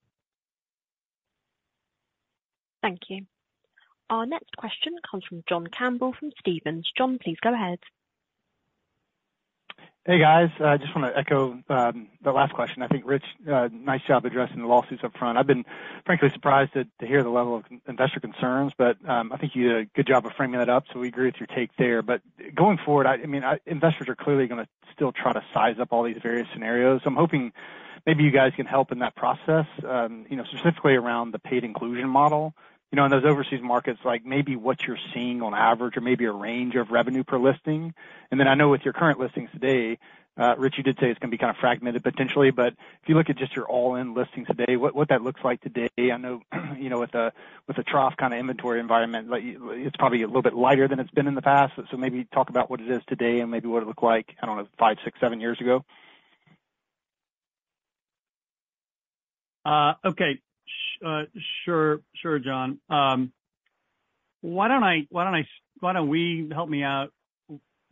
Thank you. Our next question comes from John Campbell from Stephens. John, please go ahead. Hey, guys. Uh, I just want to echo um, the last question. I think, Rich, uh, nice job addressing the lawsuits up front. I've been frankly surprised to hear the level of investor concerns, but um, I think you did a good job of framing that up, so we agree with your take there. But going forward, I mean, investors are clearly gonna still try to size up all these various scenarios. I'm hoping maybe you guys can help in that process, um, you know, specifically around the paid inclusion model. You know, in those overseas markets, like maybe what you're seeing on average or maybe a range of revenue per listing. And then I know with your current listings today, uh, Rich, you did say it's gonna be kind of fragmented potentially, but if you look at just your all-in listings today, what that looks like today, I know, [CLEARS THROAT] you know, with a with a trough kind of inventory environment, like, it's probably a little bit lighter than it's been in the past. So maybe talk about what it is today and maybe what it looked like, I don't know, five, six, seven years ago. Uh, okay. Uh, sure, sure, John. Um, why don't I why don't I why don't we help me out,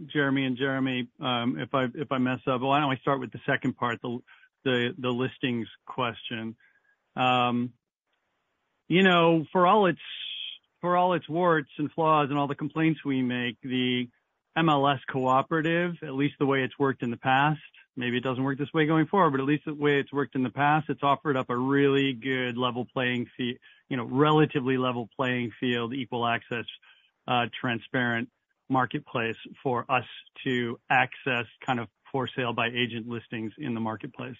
Jeremy and Jeremy, um, if I if I mess up, why don't I start with the second part, the listings question? Um, you know, for all its warts and flaws and all the complaints we make, the MLS cooperative, at least the way it's worked in the past, maybe it doesn't work this way going forward, but at least the way it's worked in the past, it's offered up a really good level playing field, you know, relatively level playing field, equal access, uh, transparent marketplace for us to access kind of for sale by agent listings in the marketplace.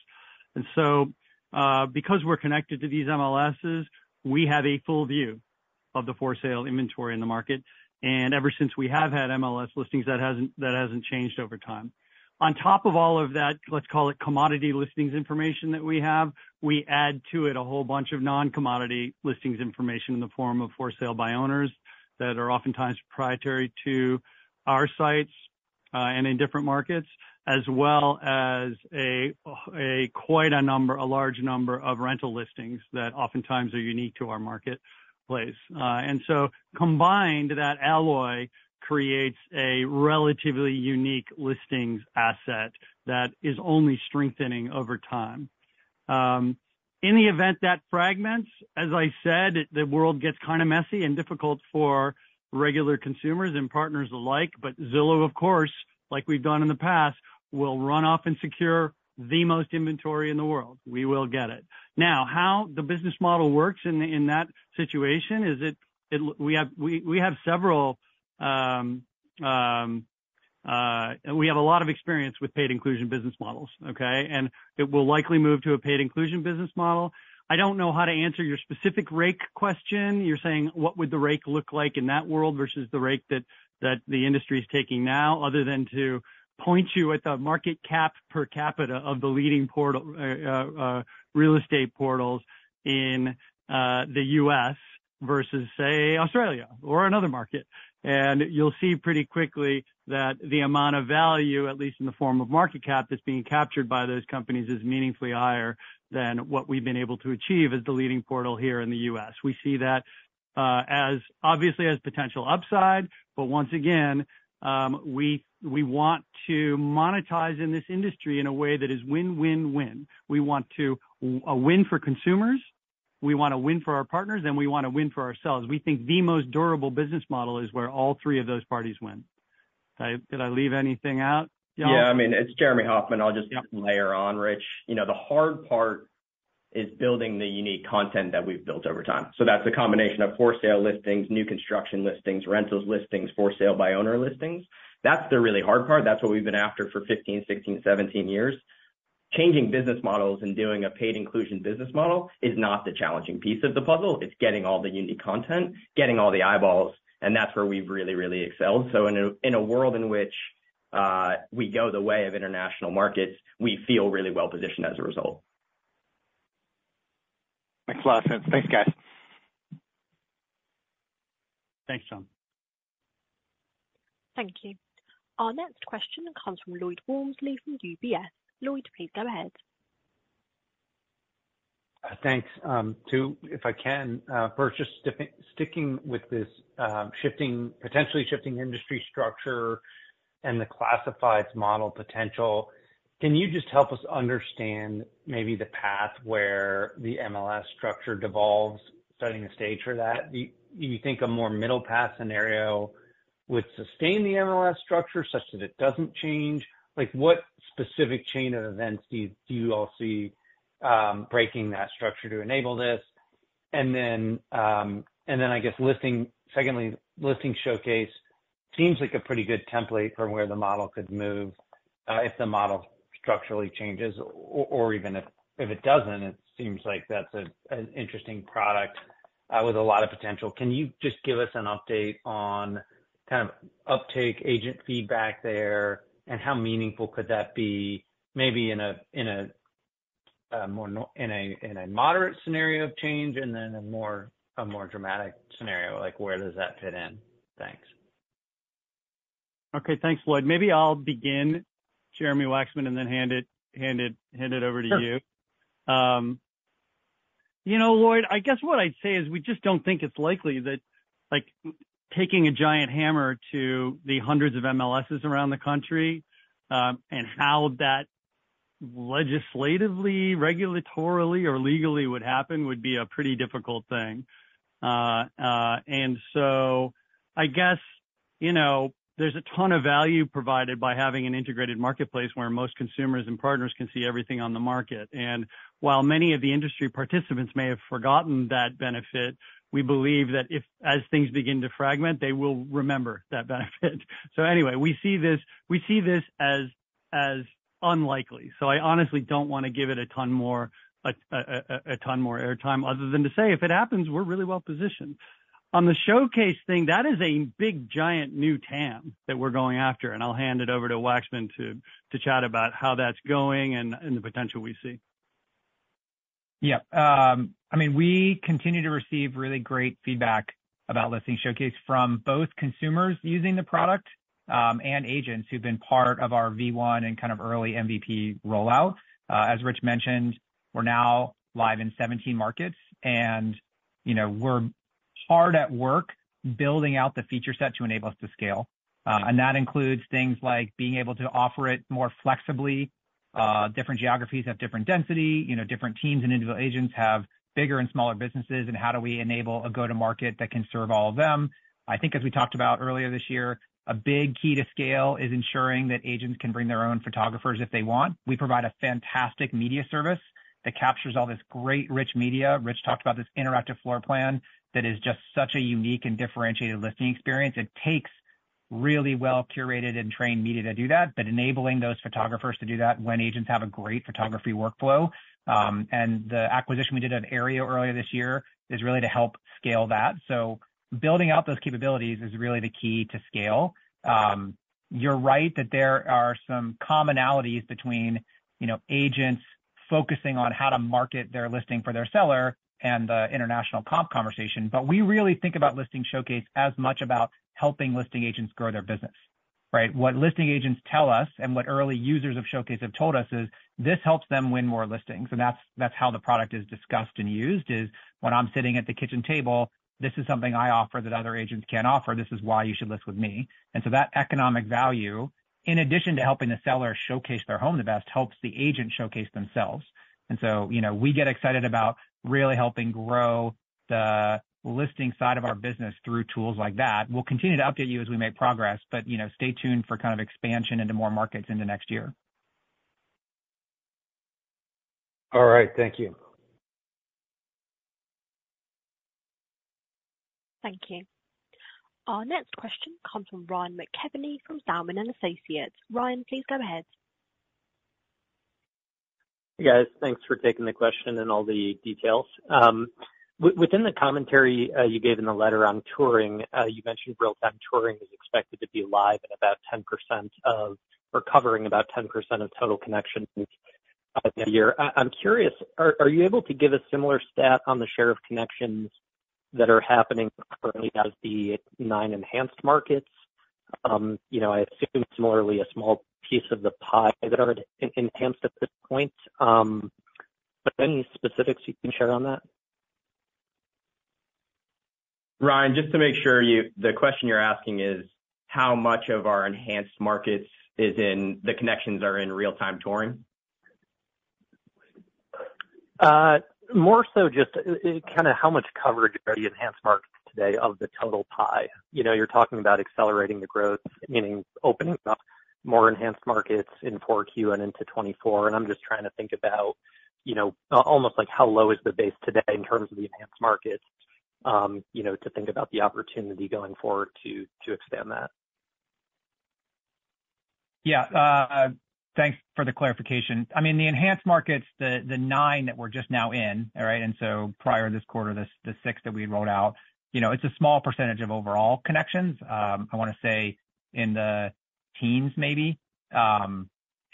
And so, uh, because we're connected to these MLSs, we have a full view of the for sale inventory in the market, and ever since we have had MLS listings, that hasn't, that hasn't changed over time. On top of all of that, let's call it commodity listings information that we have, we add to it a whole bunch of non-commodity listings information in the form of for sale by owners that are oftentimes proprietary to our sites, uh, and in different markets, as well as a quite a number, a large number of rental listings that oftentimes are unique to our market, marketplace. Uh, and so combined, that alloy creates a relatively unique listings asset that is only strengthening over time. Um, in the event that fragments, as I said, the world gets kind of messy and difficult for regular consumers and partners alike. But Zillow, of course, like we've done in the past, will run off and secure the most inventory in the world. We will get it. Now, how the business model works in in that situation is it it we have we we have several, Um, um, uh, we have a lot of experience with paid inclusion business models, okay? And it will likely move to a paid inclusion business model. I don't know how to answer your specific rake question. You're saying, what would the rake look like in that world versus the rake that the industry is taking now, other than to point you at the market cap per capita of the leading portal, uh, uh, real estate portals in the U.S. versus, say, Australia or another market. And you'll see pretty quickly that the amount of value, at least in the form of market cap, that's being captured by those companies, is meaningfully higher than what we've been able to achieve as the leading portal here in the U.S. We see that uh as obviously as potential upside, but once again, um we we want to monetize in this industry in a way that is win-win-win. We want to a win for consumers, we want to win for our partners, and we want to win for ourselves. We think the most durable business model is where all three of those parties win. Did I leave anything out, y'all? Yeah, I mean, it's Jeremy Hofmann. I'll just layer on, Rich. You know, the hard part is building the unique content that we've built over time. So that's a combination of for sale listings, new construction listings, rentals listings, for sale by owner listings. That's the really hard part. That's what we've been after for 15, 16, 17 years. Changing business models and doing a paid inclusion business model is not the challenging piece of the puzzle. It's getting all the unique content, getting all the eyeballs, and that's where we've really, really excelled. So in a world in which uh, we go the way of international markets, we feel really well positioned as a result. Makes a lot of sense. Thanks, guys. Thanks, John. Thank you. Our next question comes from Lloyd Walmsley from UBS. Lloyd, please go ahead. Uh, thanks. Um, Two, if I can, uh, first, just sticking with this, um, shifting, potentially shifting industry structure and the classifieds model potential, can you just help us understand maybe the path where the MLS structure devolves, setting the stage for that? Do you think a more middle path scenario would sustain the MLS structure such that it doesn't change? Like, what specific chain of events do you all see um, breaking that structure to enable this? And then, um and then I guess, listing secondly, Listing Showcase seems like a pretty good template for where the model could move, uh, if the model structurally changes, or even if it doesn't, it seems like that's an interesting product uh, with a lot of potential. Can you just give us an update on kind of uptake, agent feedback there, and how meaningful could that be, maybe in a in a uh more in a in a moderate scenario of change, and then a more a more dramatic scenario? Like, where does that fit in? Thanks. Okay, thanks, Lloyd. Maybe I'll begin, Jeremy Wacksman, and then hand it hand it hand it over to you. Sure. You know, Lloyd, I guess what I'd say is we just don't think it's likely that, like, taking a giant hammer to the hundreds of MLSs around the country, um, and how that legislatively, regulatorily, or legally would happen, would be a pretty difficult thing. Uh, uh, And so I guess, you know, there's a ton of value provided by having an integrated marketplace where most consumers and partners can see everything on the market. And while many of the industry participants may have forgotten that benefit, we believe that if, as things begin to fragment, they will remember that [LAUGHS] benefit. So anyway, we see this, we see this as as unlikely. So I honestly don't want to give it a ton more a, a, a ton more airtime, other than to say, if it happens, we're really well positioned. On the Showcase thing, that is a big, giant new TAM that we're going after, and I'll hand it over to Wacksman to to chat about how that's going and, and the potential we see. Yeah. Um, I mean, we continue to receive really great feedback about Listing Showcase from both consumers using the product, um, and agents who've been part of our V1 and kind of early MVP rollout. Uh, as Rich mentioned, we're now live in 17 markets, and, you know, we're hard at work building out the feature set to enable us to scale. Uh, and that includes things like being able to offer it more flexibly. Uh, different geographies have different density, you know, different teams and individual agents have bigger and smaller businesses, and how do we enable a go-to-market that can serve all of them? I think as we talked about earlier this year, a big key to scale is ensuring that agents can bring their own photographers if they want. We provide a fantastic media service that captures all this great, rich media. Rich talked about this interactive floor plan that is just such a unique and differentiated listing experience. It takes really well-curated and trained media to do that, but enabling those photographers to do that when agents have a great photography workflow. Um, and the acquisition we did at Aryeo earlier this year is really to help scale that. So building out those capabilities is really the key to scale. Um, you're right that there are some commonalities between, you know, agents focusing on how to market their listing for their seller and the international comp conversation. But we really think about Listing Showcase as much about helping listing agents grow their business, right? What listing agents tell us, and what early users of Showcase have told us, is this helps them win more listings. And that's, that's how the product is discussed and used, is when I'm sitting at the kitchen table, this is something I offer that other agents can't offer. This is why you should list with me. And so that economic value, in addition to helping the seller showcase their home the best, helps the agent showcase themselves. And so, you know, we get excited about really helping grow the listing side of our business through tools like that. We'll continue to update you as we make progress, but, you know, stay tuned for kind of expansion into more markets into next year. All right. Thank you. Thank you. Our next question comes from Ryan McKeveny from Zelman & Associates. Ryan, please go ahead. Hey, guys. Thanks for taking the question and all the details. Um, Within the commentary uh, you gave in the letter on touring, uh, you mentioned Real-Time Touring is expected to be live at about 10% of, or covering about 10% of total connections uh, a year. I'm curious, are you able to give a similar stat on the share of connections that are happening currently as the nine enhanced markets? Um, you know, I assume similarly, a small piece of the pie that are enhanced at this point. Um, but any specifics you can share on that? Ryan, just to make sure you the question you're asking is, how much of our enhanced markets is in the connections are in Real-Time Touring? Uh, more so just uh, kind of how much coverage are the enhanced markets today of the total pie? You know, you're talking about accelerating the growth, meaning opening up more enhanced markets in 4Q and into 2024. And I'm just trying to think about, you know, almost like how low is the base today in terms of the enhanced markets, you know, to think about the opportunity going forward to to expand that. Yeah, Uh, thanks for the clarification. I mean, the enhanced markets, the nine that we're just now in, all right, and so prior this quarter, this the six that we rolled out, you know, it's a small percentage of overall connections. Um, I wanna say in the teens, maybe.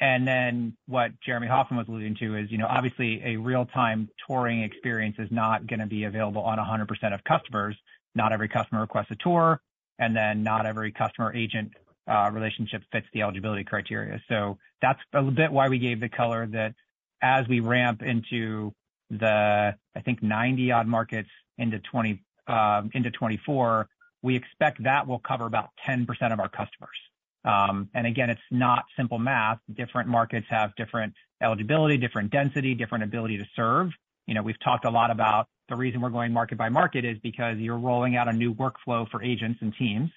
And then what Jeremy Hofmann was alluding to is, you know, obviously a real-time touring experience is not gonna be available on 100% of customers. Not every customer requests a tour, and then not every customer-agent uh, relationship fits the eligibility criteria. So that's a little bit why we gave the color that as we ramp into the, I think, 90-odd markets into 2024, um, we expect that will cover about 10% of our customers. Um, and again, it's not simple math. Different markets have different eligibility, different density, different ability to serve. You know, we've talked a lot about the reason we're going market by market is because you're rolling out a new workflow for agents and teams,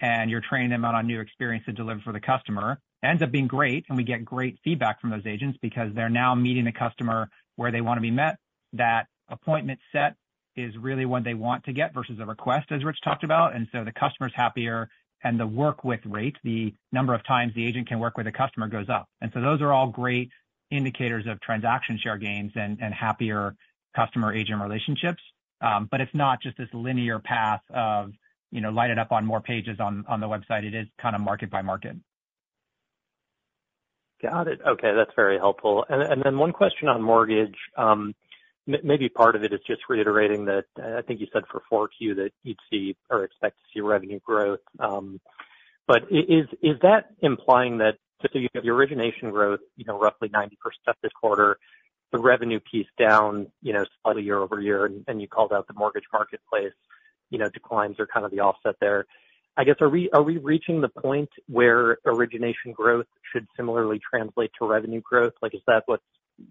and you're training them on a new experience to deliver for the customer. It ends up being great, and we get great feedback from those agents because they're now meeting the customer where they want to be met. That appointment set is really what they want to get versus a request, as Rich talked about. And so the customer's happier, and the work with rate, the number of times the agent can work with a customer, goes up. And so those are all great indicators of transaction share gains and and happier customer-agent relationships. Um, But it's not just this linear path of, you know, light it up on more pages on on the website. It is kind of market by market. Got it. Okay, that's very helpful. And then one question on mortgage. Maybe part of it is just reiterating that, I think you said for 4Q, that you'd see or expect to see revenue growth. Um, but is is that implying that so you have your origination growth, you know, roughly 90% this quarter, the revenue piece down, you know, slightly year-over-year, and you called out the mortgage marketplace. you know, declines are kind of the offset there. I guess, are we are we reaching the point where origination growth should similarly translate to revenue growth? Like, is that what's,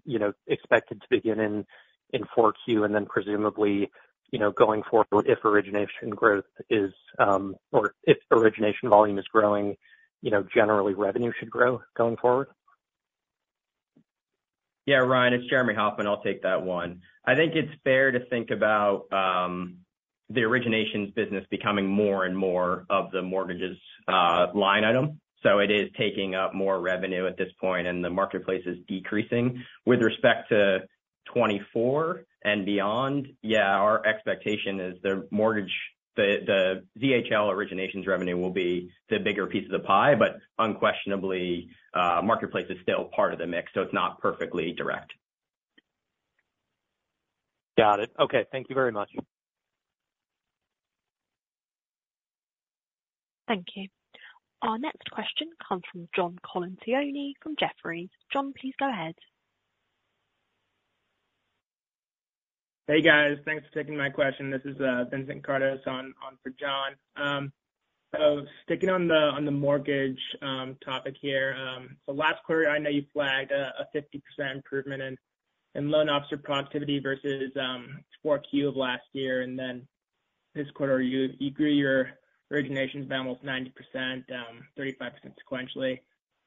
you know, expected to begin in 4Q, and then presumably, you know, going forward, if origination growth is, um, or if origination volume is growing, you know, generally revenue should grow going forward? Yeah, Ryan, it's Jeremy Hofmann. I'll take that one. I think it's fair to think about um, the originations business becoming more and more of the mortgages uh, line item. So it is taking up more revenue at this point, and the marketplace is decreasing. With respect to 2024 and beyond, yeah, our expectation is the mortgage, the ZHL originations revenue will be the bigger piece of the pie, but unquestionably, uh, marketplace is still part of the mix, so it's not perfectly direct. Got it. Okay. Thank you very much. Thank you. Our next question comes from John Colantuoni from Jefferies. John, please go ahead. Hey, guys. Thanks for taking my question. This is uh, Vincent Kardos on for John. Um, so sticking on the on the mortgage um, topic here. Um, so last quarter, I know you flagged a 50% improvement in loan officer productivity versus 4Q of last year, and then this quarter, you grew your originations by almost 90%, 35% sequentially,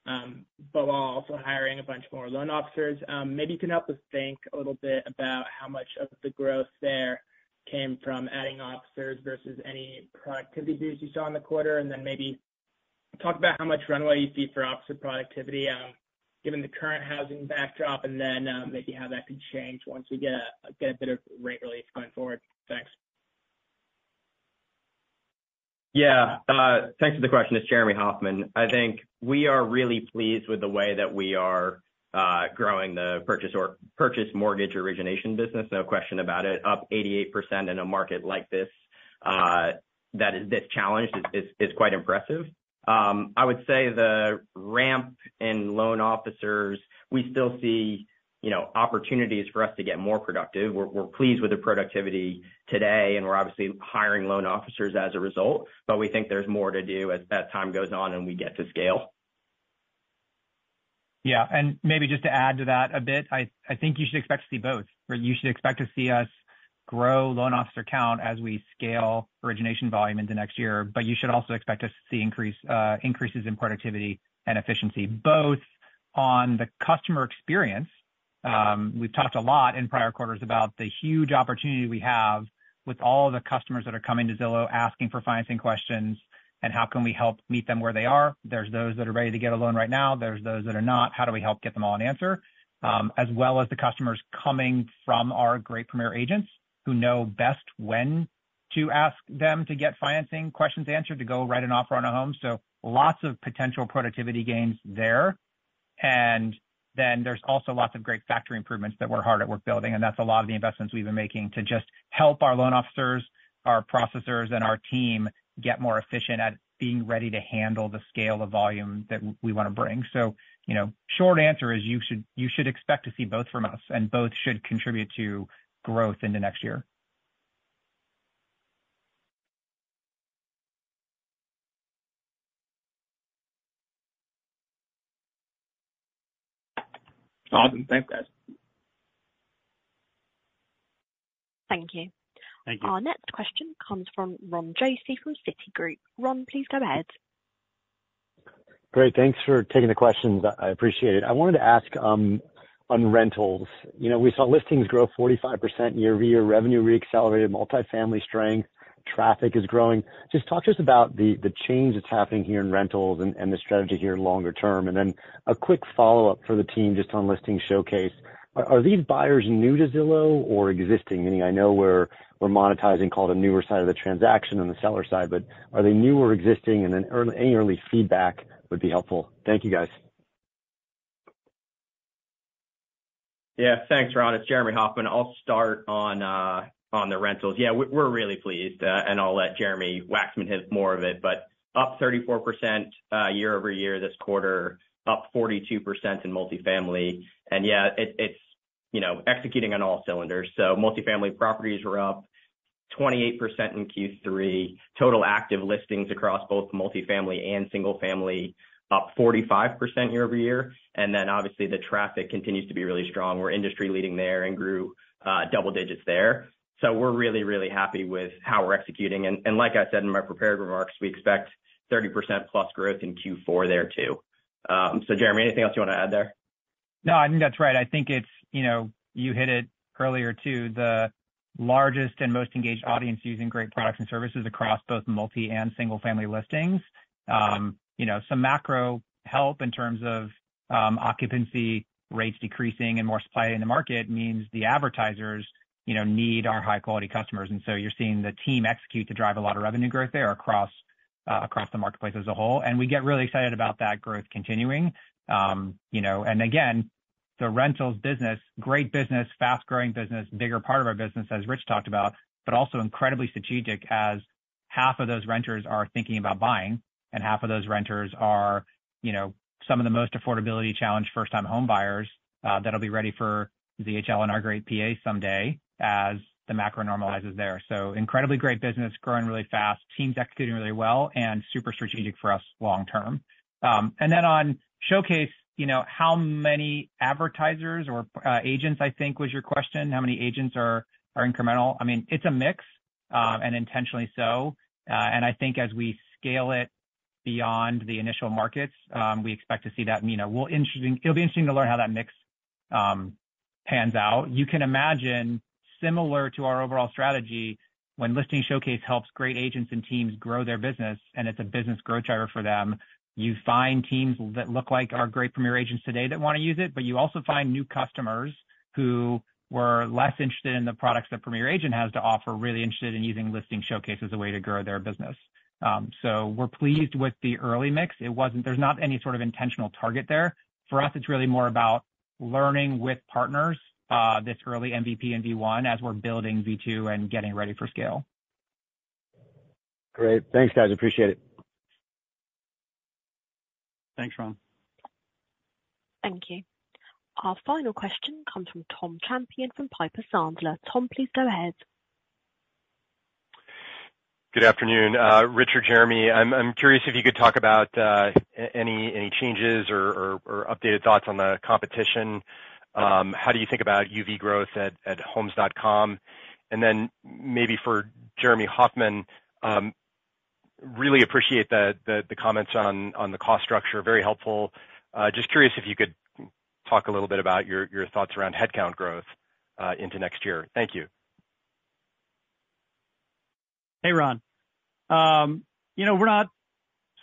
Um, but while also hiring a bunch more loan officers. Um, maybe you can help us think a little bit about how much of the growth there came from adding officers versus any productivity boosts you saw in the quarter. And then maybe talk about how much runway you see for officer productivity, um, given the current housing backdrop, and then maybe how that could change once we get get a bit of rate relief going forward. Thanks. Yeah, uh, thanks for the question. It's Jeremy Hofmann. I think we are really pleased with the way that we are uh, growing the purchase or purchase mortgage origination business. No question about it. Up 88% in a market like this, uh, that is this challenged is quite impressive. Um, I would say the ramp in loan officers, we still see, you know, opportunities for us to get more productive. We're pleased with the productivity today, and we're obviously hiring loan officers as a result, but we think there's more to do as time goes on and we get to scale. Yeah, and maybe just to add to that a bit, I I think you should expect to see both. You should expect to see us grow loan officer count as we scale origination volume into next year. But you should also expect to see increase uh, increases in productivity and efficiency, both on the customer experience. Um, we've talked a lot in prior quarters about the huge opportunity we have with all the customers that are coming to Zillow, asking for financing questions, and how can we help meet them where they are? There's those that are ready to get a loan right now. There's those that are not. How do we help get them all an answer? Um, as well as the customers coming from our great Premier agents, who know best when to ask them to get financing questions answered, to go write an offer on a home. So lots of potential productivity gains there. And then there's also lots of great factory improvements that we're hard at work building, and that's a lot of the investments we've been making to just help our loan officers, our processors, and our team get more efficient at being ready to handle the scale of volume that we want to bring. So, you know, short answer is you should, you should expect to see both from us, and both should contribute to growth into next year. Awesome. Thanks, guys. Thank you. Thank you. Our next question comes from Ron Josey from Citigroup. Ron, please go ahead. Great. Thanks for taking the questions. I appreciate it. I wanted to ask um, on rentals. You know, we saw listings grow 45% year-over-year, revenue reaccelerated, multifamily strength, traffic is growing. Just talk to us about the change that's happening here in rentals and the strategy here longer term. And then a quick follow-up for the team, just on Listing Showcase. Are these buyers new to Zillow or existing? Meaning I know we're we're monetizing called a newer side of the transaction on the seller side, but are they new or existing? And then any early feedback would be helpful. Thank you, guys. Yeah. Thanks, Ron. It's Jeremy Hofmann. I'll start on uh, the rentals. Yeah, we're really pleased, uh, and I'll let Jeremy Wacksman hit more of it, but up 34% uh, year-over-year this quarter, up 42% in multifamily. And yeah, it's, you know, executing on all cylinders. So multifamily properties were up 28% in Q3. Total active listings across both multifamily and single family, up 45% year-over-year. And then obviously, the traffic continues to be really strong. We're industry leading there and grew uh, double digits there. So we're really, really happy with how we're executing. And like I said in my prepared remarks, we expect 30%+ plus growth in Q4 there, too. Um, so Jeremy, anything else you want to add there? No, I think that's right. I think it's, you know, you hit it earlier, too, the largest and most engaged audience using great products and services across both multi and single family listings. Um, you know, some macro help in terms of um, occupancy rates decreasing and more supply in the market means the advertisers, you know, need our high quality customers. And so you're seeing the team execute to drive a lot of revenue growth there across uh across the marketplace as a whole. And we get really excited about that growth continuing. You know, and again, the rentals business, great business, fast-growing business, bigger part of our business, as Rich talked about, but also incredibly strategic as half of those renters are thinking about buying, and half of those renters are, you know, some of the most affordability challenged first-time home buyers, that'll be ready for ZHL and our great PA someday as the macro normalizes there. So incredibly great business, growing really fast, teams executing really well and super strategic for us long term. Um, and then on Showcase, you know, how many advertisers or uh, agents, I think, was your question? How many agents are incremental? I mean, it's a mix, um, and intentionally so. Uh, and I think as we scale it beyond the initial markets, um, we expect to see that, you know, it'll be interesting to learn how that mix pans out. You can imagine, similar to our overall strategy, when Listing Showcase helps great agents and teams grow their business, and it's a business growth driver for them, you find teams that look like our great Premier agents today that want to use it, but you also find new customers who were less interested in the products that Premier Agent has to offer, really interested in using Listing Showcase as a way to grow their business. Um, so we're pleased with the early mix. It wasn't. There's not any sort of intentional target there. For us, it's really more about learning with partners, this early MVP and V1 as we're building V2 and getting ready for scale. Great. Thanks, guys. Appreciate it. Thanks, Ron. Thank you. Our final question comes from Tom Champion from Piper Sandler. Tom, please go ahead. Good afternoon, Rich or Jeremy. I'm curious if you could talk about uh any any changes or updated thoughts on the competition. Um, how do you think about UV growth at Homes.com? And then maybe for Jeremy Hofmann, um, really appreciate the comments on the cost structure. Very helpful. Uh, just curious if you could talk a little bit about your thoughts around headcount growth uh, into next year. Thank you. Hey, Ron. Um, you know, we're not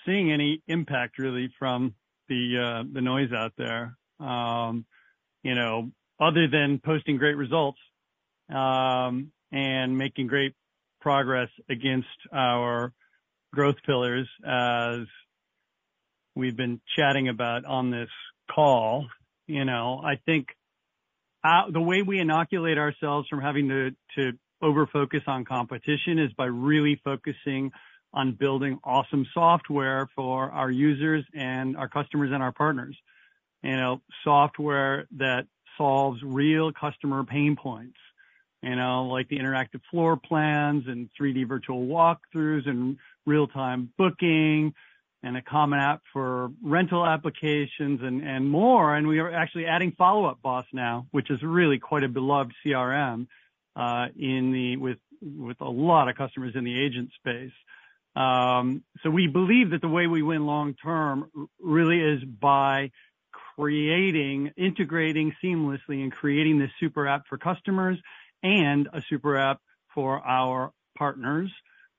seeing any impact really from the uh the noise out there, you know, other than posting great results um, and making great progress against our growth pillars, as we've been chatting about on this call. You know, I think the way we inoculate ourselves from having to, to over-focus on competition is by really focusing on building awesome software for our users and our customers and our partners. You know, software that solves real customer pain points, you know, like the interactive floor plans and 3D virtual walkthroughs and real-time booking, and a common app for rental applications and and more. And we are actually adding Follow Up Boss now, which is really quite a beloved CRM uh, in the with with a lot of customers in the agent space. So we believe that the way we win long term really is by creating, integrating seamlessly and creating this super app for customers and a super app for our partners.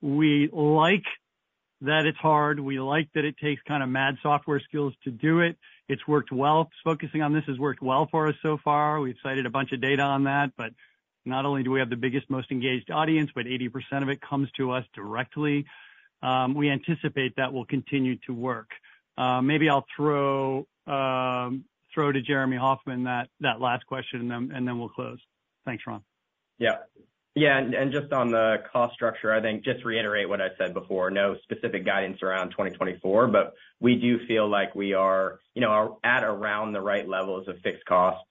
We like that it's hard. We like that it takes kind of mad software skills to do it. It's worked well. Focusing on this has worked well for us so far. We've cited a bunch of data on that, but not only do we have the biggest, most engaged audience, but 80% of it comes to us directly. Um, we anticipate that will continue to work. Uh, maybe I'll throw Um, to Jeremy Hofmann that that last question, and then and then we'll close. Thanks, Ron. Yeah. Yeah, and just on the cost structure, I think just reiterate what I said before, no specific guidance around 2024, but we do feel like we are, you know, at around the right levels of fixed costs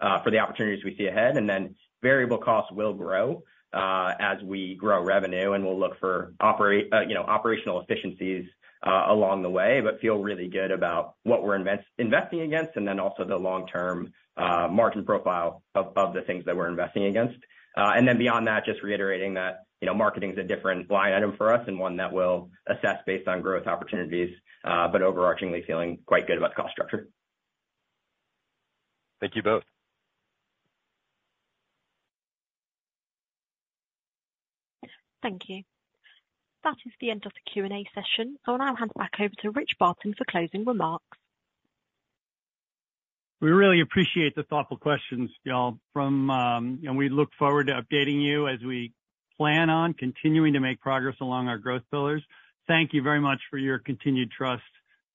uh, for the opportunities we see ahead, and then variable costs will grow. Uh, as we grow revenue, and we'll look for uh, you know, operational efficiencies Uh, along the way, but feel really good about what we're investing against, and then also the long-term uh, margin profile of the things that we're investing against. Uh, and then beyond that, just reiterating that, you know, marketing is a different line item for us and one that we'll assess based on growth opportunities, but overarchingly feeling quite good about the cost structure. Thank you both. Thank you. That is the end of the Q&A session. I'll now hand back over to Rich Barton for closing remarks. We really appreciate the thoughtful questions, y'all, from, um, and we look forward to updating you as we plan on continuing to make progress along our growth pillars. Thank you very much for your continued trust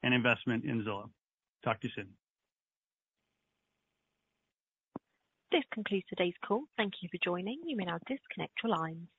and investment in Zillow. Talk to you soon. This concludes today's call. Thank you for joining. You may now disconnect your lines.